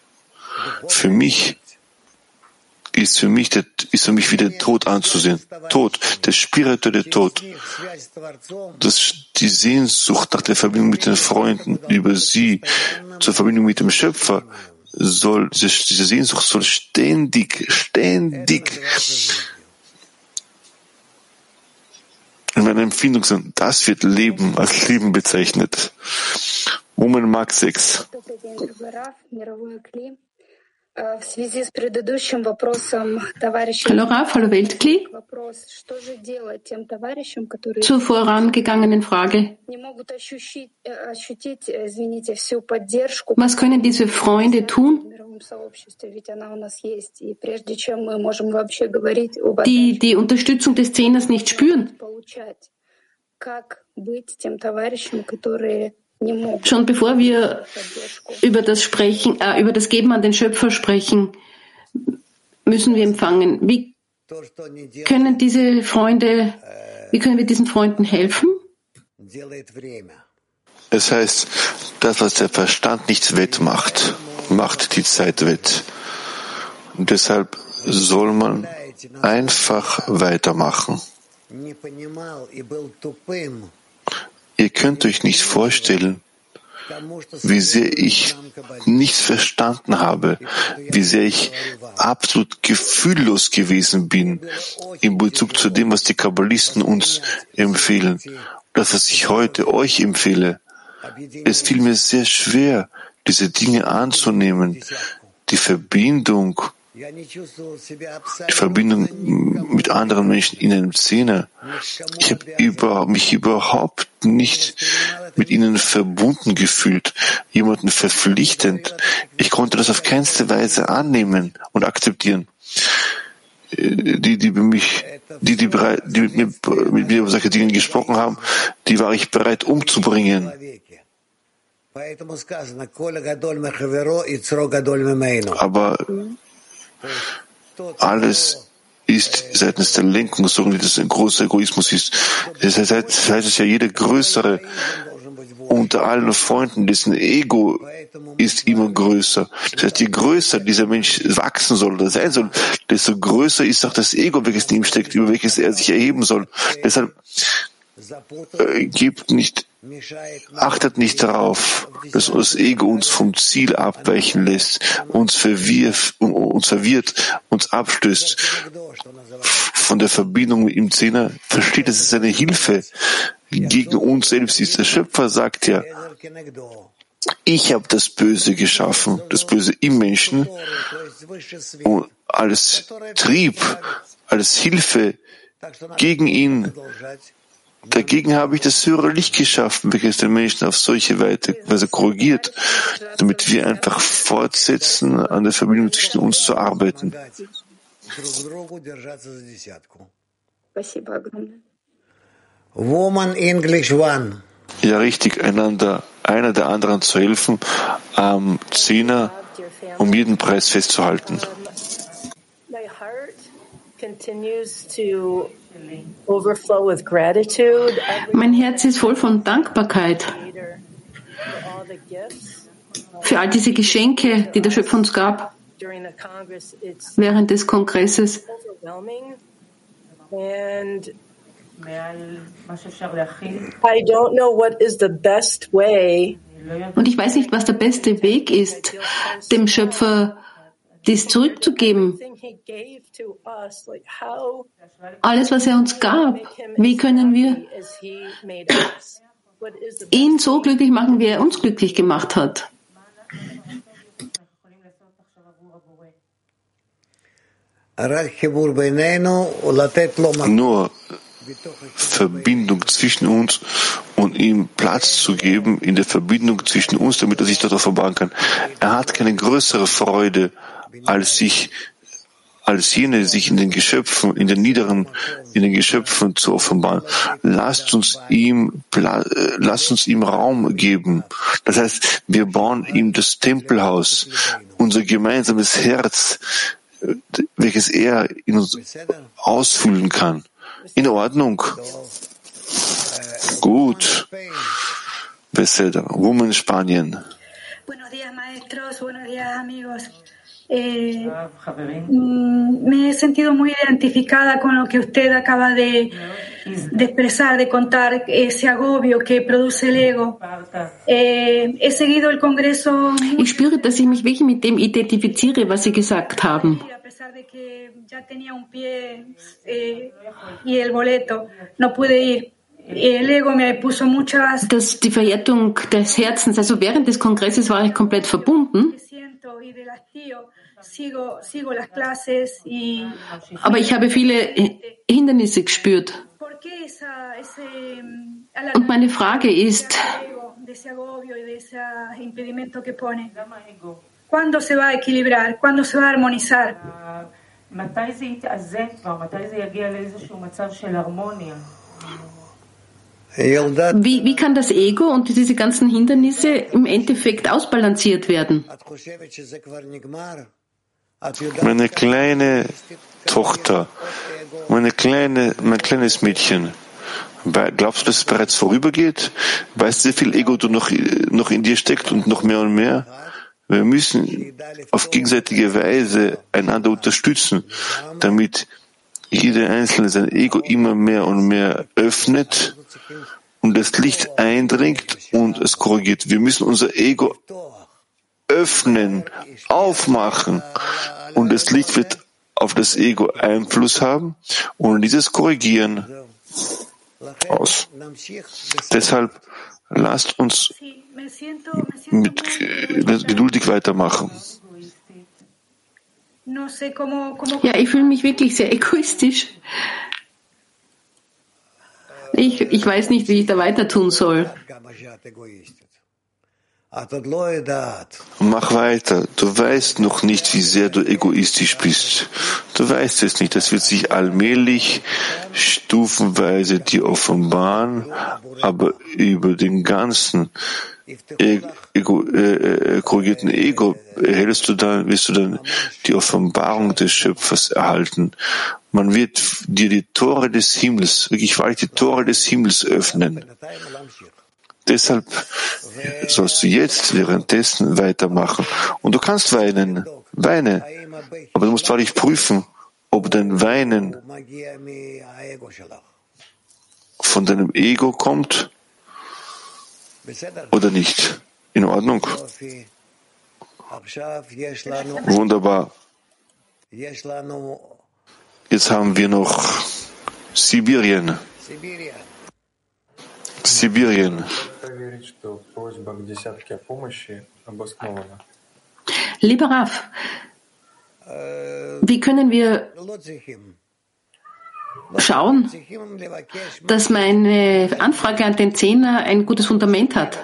für mich ist für mich, der, ist für mich wie der Tod anzusehen. Tod, der spirituelle Tod. Das, die Sehnsucht nach der Verbindung mit den Freunden, über sie, zur Verbindung mit dem Schöpfer, soll, diese, Sehnsucht soll ständig, ständig in meiner Empfindung sein. Das wird Leben, als Leben bezeichnet. Woman Mark 6. Э, в связи с предыдущим вопросem товарища Allora, Frau Weltkli, вопрос, что же делать тем товарищам, которые zur vorangegangenen Frage. не могут э, ощутить, ощутить, извините, всю поддержку. Was können diese Freunde tun? Сообществе, ведь она у нас есть. И прежде чем мы можем вообще говорить об die, die Unterstützung des Zehners nicht spüren. Получать. Как быть тем товарищам, которые Schon bevor wir über das Sprechen, äh, über das Geben an den Schöpfer sprechen, müssen wir empfangen. Wie können diese Freunde, wie können wir diesen Freunden helfen? Es heißt, das, was der Verstand nicht wettmacht, macht die Zeit wett. Und deshalb soll man einfach weitermachen. Ihr könnt euch nicht vorstellen, wie sehr ich nichts verstanden habe, wie sehr ich absolut gefühllos gewesen bin in Bezug zu dem, was die Kabbalisten uns empfehlen. Das, was ich heute euch empfehle. Es fiel mir sehr schwer, diese Dinge anzunehmen, die Verbindung die Verbindung mit anderen Menschen in einem Zehner. Ich habe über, mich überhaupt nicht mit ihnen verbunden gefühlt, jemanden verpflichtend. Ich konnte das auf keinste Weise annehmen und akzeptieren. Die, die mich, die, die, bereit, die mit mir, mit mir über solche Dinge gesprochen haben, die war ich bereit umzubringen. Aber alles ist seitens der Lenkung so, wie das ein großer Egoismus ist. Das heißt, das heißt es ja, jeder größere unter allen Freunden, dessen Ego ist immer größer. Das heißt, je größer dieser Mensch wachsen soll oder sein soll, desto größer ist auch das Ego, welches in ihm steckt, über welches er sich erheben soll. Deshalb äh, gibt nicht, achtet nicht darauf, dass das Ego uns vom Ziel abweichen lässt, uns verwirft, uns verwirrt, uns abstößt von der Verbindung dem Zehner. Versteht, es ist eine Hilfe gegen uns selbst. Der Schöpfer sagt ja, ich habe das Böse geschaffen, das Böse im Menschen und als Trieb, als Hilfe gegen ihn Dagegen habe ich das höhere Licht geschaffen, welches den Menschen auf solche Weise korrigiert, damit wir einfach fortsetzen, an der Verbindung zwischen uns zu arbeiten. Woman English One. Ja, richtig, einander, einer der anderen zu helfen, am Zehner um jeden Preis festzuhalten. Mein Herz ist voll von Dankbarkeit für all diese Geschenke, die der Schöpfer uns gab während des Kongresses. Und ich weiß nicht, was der beste Weg ist, dem Schöpfer dies zurückzugeben. Alles, was er uns gab, wie können wir ihn so glücklich machen, wie er uns glücklich gemacht hat? Nur Verbindung zwischen uns und ihm Platz zu geben in der Verbindung zwischen uns, damit er sich dort offenbaren kann. Er hat keine größere Freude, als sich als jene sich in den Geschöpfen, in den niederen, in den Geschöpfen zu offenbaren. Lasst uns ihm, lasst uns ihm Raum geben. Das heißt, wir bauen ihm das Tempelhaus, unser gemeinsames Herz, welches er in uns ausfüllen kann. In Ordnung. Gut. Beseda, Woman Spanien. Buenos días, maestros. Buenos días, amigos. Eh, mm, me he sentido muy identificada con lo que usted acaba de, de expresar, de contar, ese agobio que produce el ego. Eh, he seguido el Congreso. Ich spüre, dass ich mich wirklich mit dem identifiziere, was Sie gesagt haben. A pesar de que ya tenía un pie eh, y el boleto, no pude ir. El ego me puso muchas. Das, die Verhärtung des Herzens, also während des Kongresses war ich komplett verbunden. Aber ich habe viele Hindernisse gespürt. Und meine Frage ist, ¿Cuándo se va a equilibrar? ¿Cuándo se va a armonizar? מתי זה יתאזן כבר? מתי זה יגיע לאיזשהו מצב של הרמוניה? Wie, wie kann das Ego und diese ganzen Hindernisse im Endeffekt ausbalanciert werden? Meine kleine Tochter, meine kleine, mein kleines Mädchen, glaubst du, dass es bereits vorübergeht? Weißt du, wie viel Ego du noch, noch in dir steckt und noch mehr und mehr? Wir müssen auf gegenseitige Weise einander unterstützen, damit jeder Einzelne sein Ego immer mehr und mehr öffnet und das Licht eindringt und es korrigiert. Wir müssen unser Ego öffnen, aufmachen und das Licht wird auf das Ego Einfluss haben und dieses korrigieren aus. Deshalb lasst uns mit, geduldig weitermachen. Ja, ich fühle mich wirklich sehr egoistisch. Ich, ich weiß nicht, wie ich da weiter tun soll. Mach weiter. Du weißt noch nicht, wie sehr du egoistisch bist. Du weißt es nicht. Das wird sich allmählich, stufenweise dir offenbaren, aber über den ganzen ego, äh, korrigierten Ego erhältst du dann, wirst du dann die Offenbarung des Schöpfers erhalten. Man wird dir die Tore des Himmels, wirklich wahrlich die Tore des Himmels öffnen. Deshalb sollst du jetzt währenddessen weitermachen. Und du kannst weinen, weine, aber du musst wahrlich prüfen, ob dein Weinen von deinem Ego kommt oder nicht. In Ordnung? Wunderbar. Jetzt haben wir noch Sibirien. Sibirien. Lieber Raf, wie können wir schauen, dass meine Anfrage an den Zehner ein gutes Fundament hat.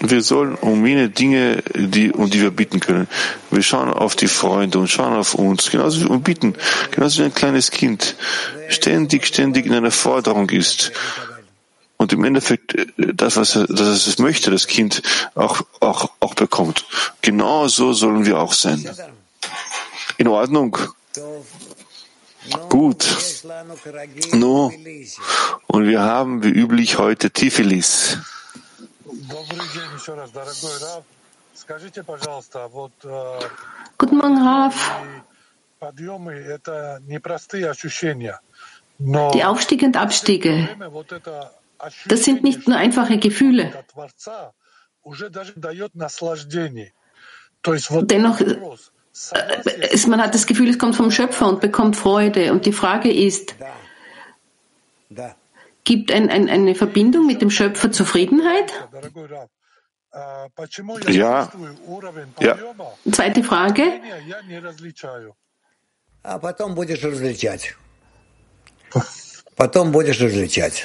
Wir sollen um jene Dinge, die, um die wir bitten können. Wir schauen auf die Freunde und schauen auf uns, genauso wie und bitten, genauso wie ein kleines Kind ständig, ständig in einer Forderung ist. Und im Endeffekt, das, was das es möchte, das Kind auch, auch, auch bekommt. Genauso sollen wir auch sein. In Ordnung. Gut. No. Und wir haben wie üblich heute Tifilis. Guten Morgen, Raf. Die Aufstiege und Abstiege, das sind nicht nur einfache Gefühle. dennoch, es, man hat das Gefühl, es kommt vom Schöpfer und bekommt Freude. Und die Frage ist, gibt ein, ein, eine Verbindung mit dem Schöpfer Zufriedenheit? Ja. ja. Zweite Frage.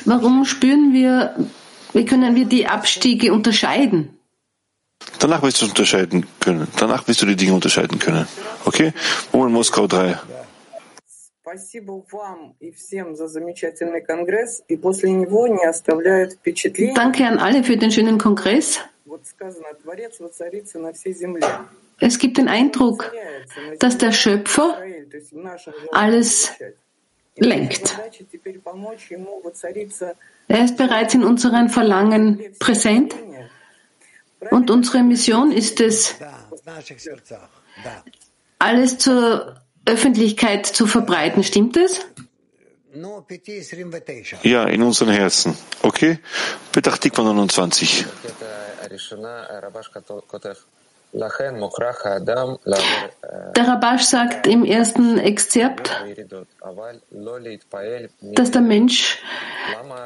Warum spüren wir, wie können wir die Abstiege unterscheiden? Danach wirst du unterscheiden können. Danach wirst du die Dinge unterscheiden können. Okay? Moment Moskau 3. Danke an alle für den schönen Kongress. Es gibt den Eindruck, dass der Schöpfer alles lenkt. Er ist bereits in unseren Verlangen präsent und unsere Mission ist es, alles zur Öffentlichkeit zu verbreiten. Stimmt es? Ja, in unseren Herzen. Okay? Petachtikwa 29. Der Rabash sagt im ersten Exzerpt, dass der Mensch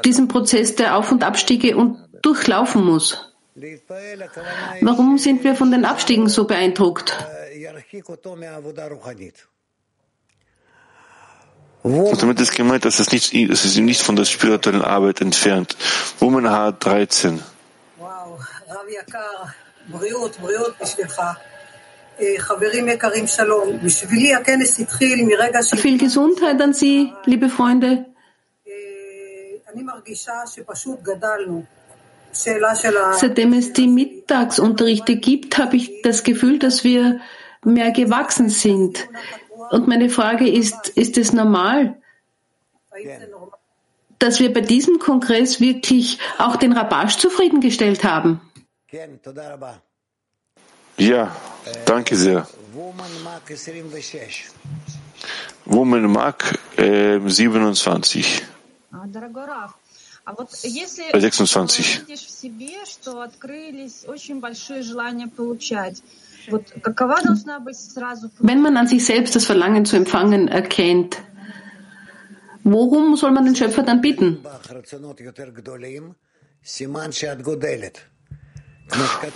diesen Prozess der Auf- und Abstiege und durchlaufen muss. Warum sind wir von den Abstiegen so beeindruckt? Und damit ist gemeint, dass es, nicht, dass es ihn nicht von der spirituellen Arbeit entfernt. Woman H 13. Wow, viel Gesundheit an Sie, liebe Freunde. Seitdem es die Mittagsunterrichte gibt, habe ich das Gefühl, dass wir mehr gewachsen sind. Und meine Frage ist, ist es normal, dass wir bei diesem Kongress wirklich auch den Rabash zufriedengestellt haben? Ja, danke sehr. Woman Mark äh, 27. 26. Wenn man an sich selbst das Verlangen zu empfangen erkennt, worum soll man den Schöpfer dann bitten?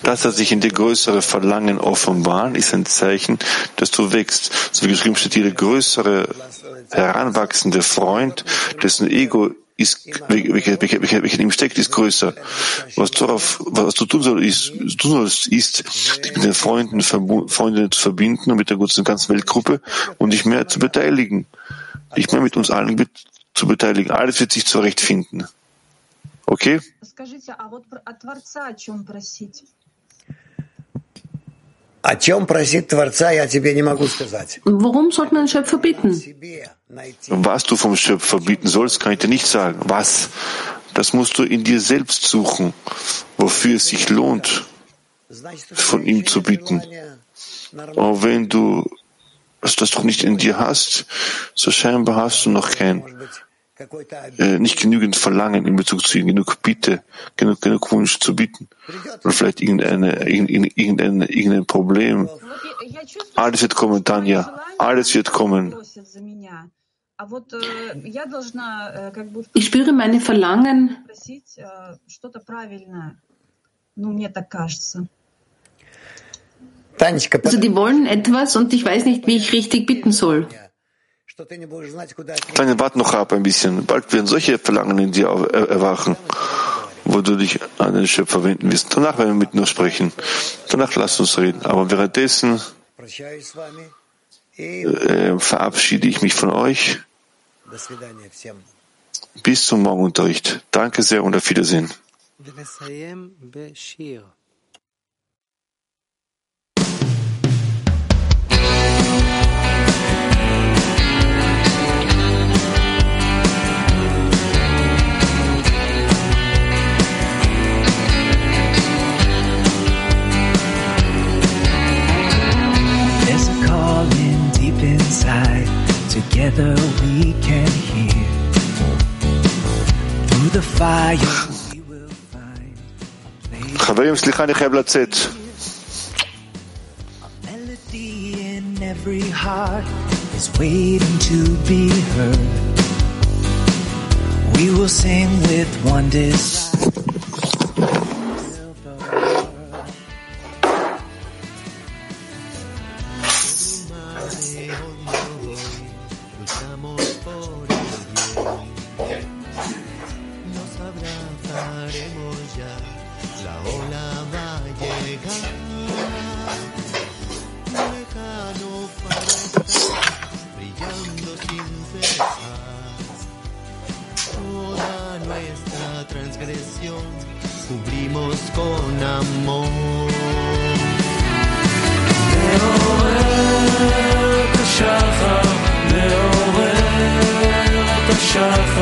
Dass er sich in die größere Verlangen offenbaren, ist ein Zeichen, dass du wächst. So wie geschrieben steht, ihre größere, heranwachsende Freund, dessen Ego ist, welcher, welcher, welcher, welcher in ihm steckt, ist größer. Was, darauf, was du tun, soll, ist, tun sollst, ist, dich mit den Freunden, Freunden zu verbinden und mit der ganzen Weltgruppe und dich mehr zu beteiligen. Dich mehr mit uns allen zu beteiligen. Alles wird sich zurechtfinden. Okay? Worum sollte man den Schöpfer bitten? Was du vom Schöpfer bieten sollst, kann ich dir nicht sagen. Was? Das musst du in dir selbst suchen, wofür es sich lohnt, von ihm zu bieten. Und wenn du das doch nicht in dir hast, so scheinbar hast du noch kein nicht genügend Verlangen in Bezug zu ihm, genug Bitte, genug, genug Wunsch zu bieten. Oder vielleicht irgendeine, irgendein, irgendein Problem. Alles wird kommen, Tanja. Alles wird kommen. Ich spüre meine Verlangen. Also die wollen etwas und ich weiß nicht, wie ich richtig bitten soll. Dann warte noch ab ein bisschen. Bald werden solche Verlangen in dir erwachen, wo du dich an den Schöpfer wenden wirst. Danach werden wir mit nur sprechen. Danach lass uns reden. Aber währenddessen äh, verabschiede ich mich von euch. Bis zum Morgenunterricht. Danke sehr und auf Wiedersehen. Together we can hear through the fire we will find. חברים, סליחה, אני חייב לצאת. every heart is waiting to be heard. We will sing with one desire.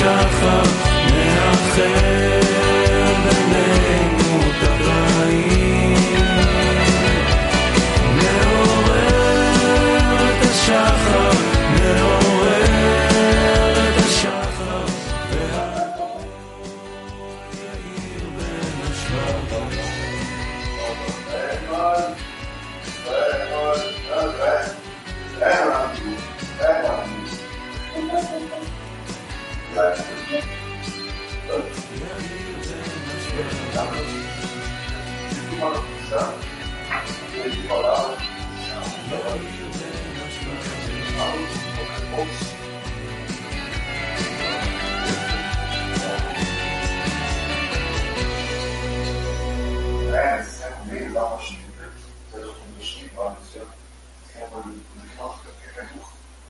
שחר מאחר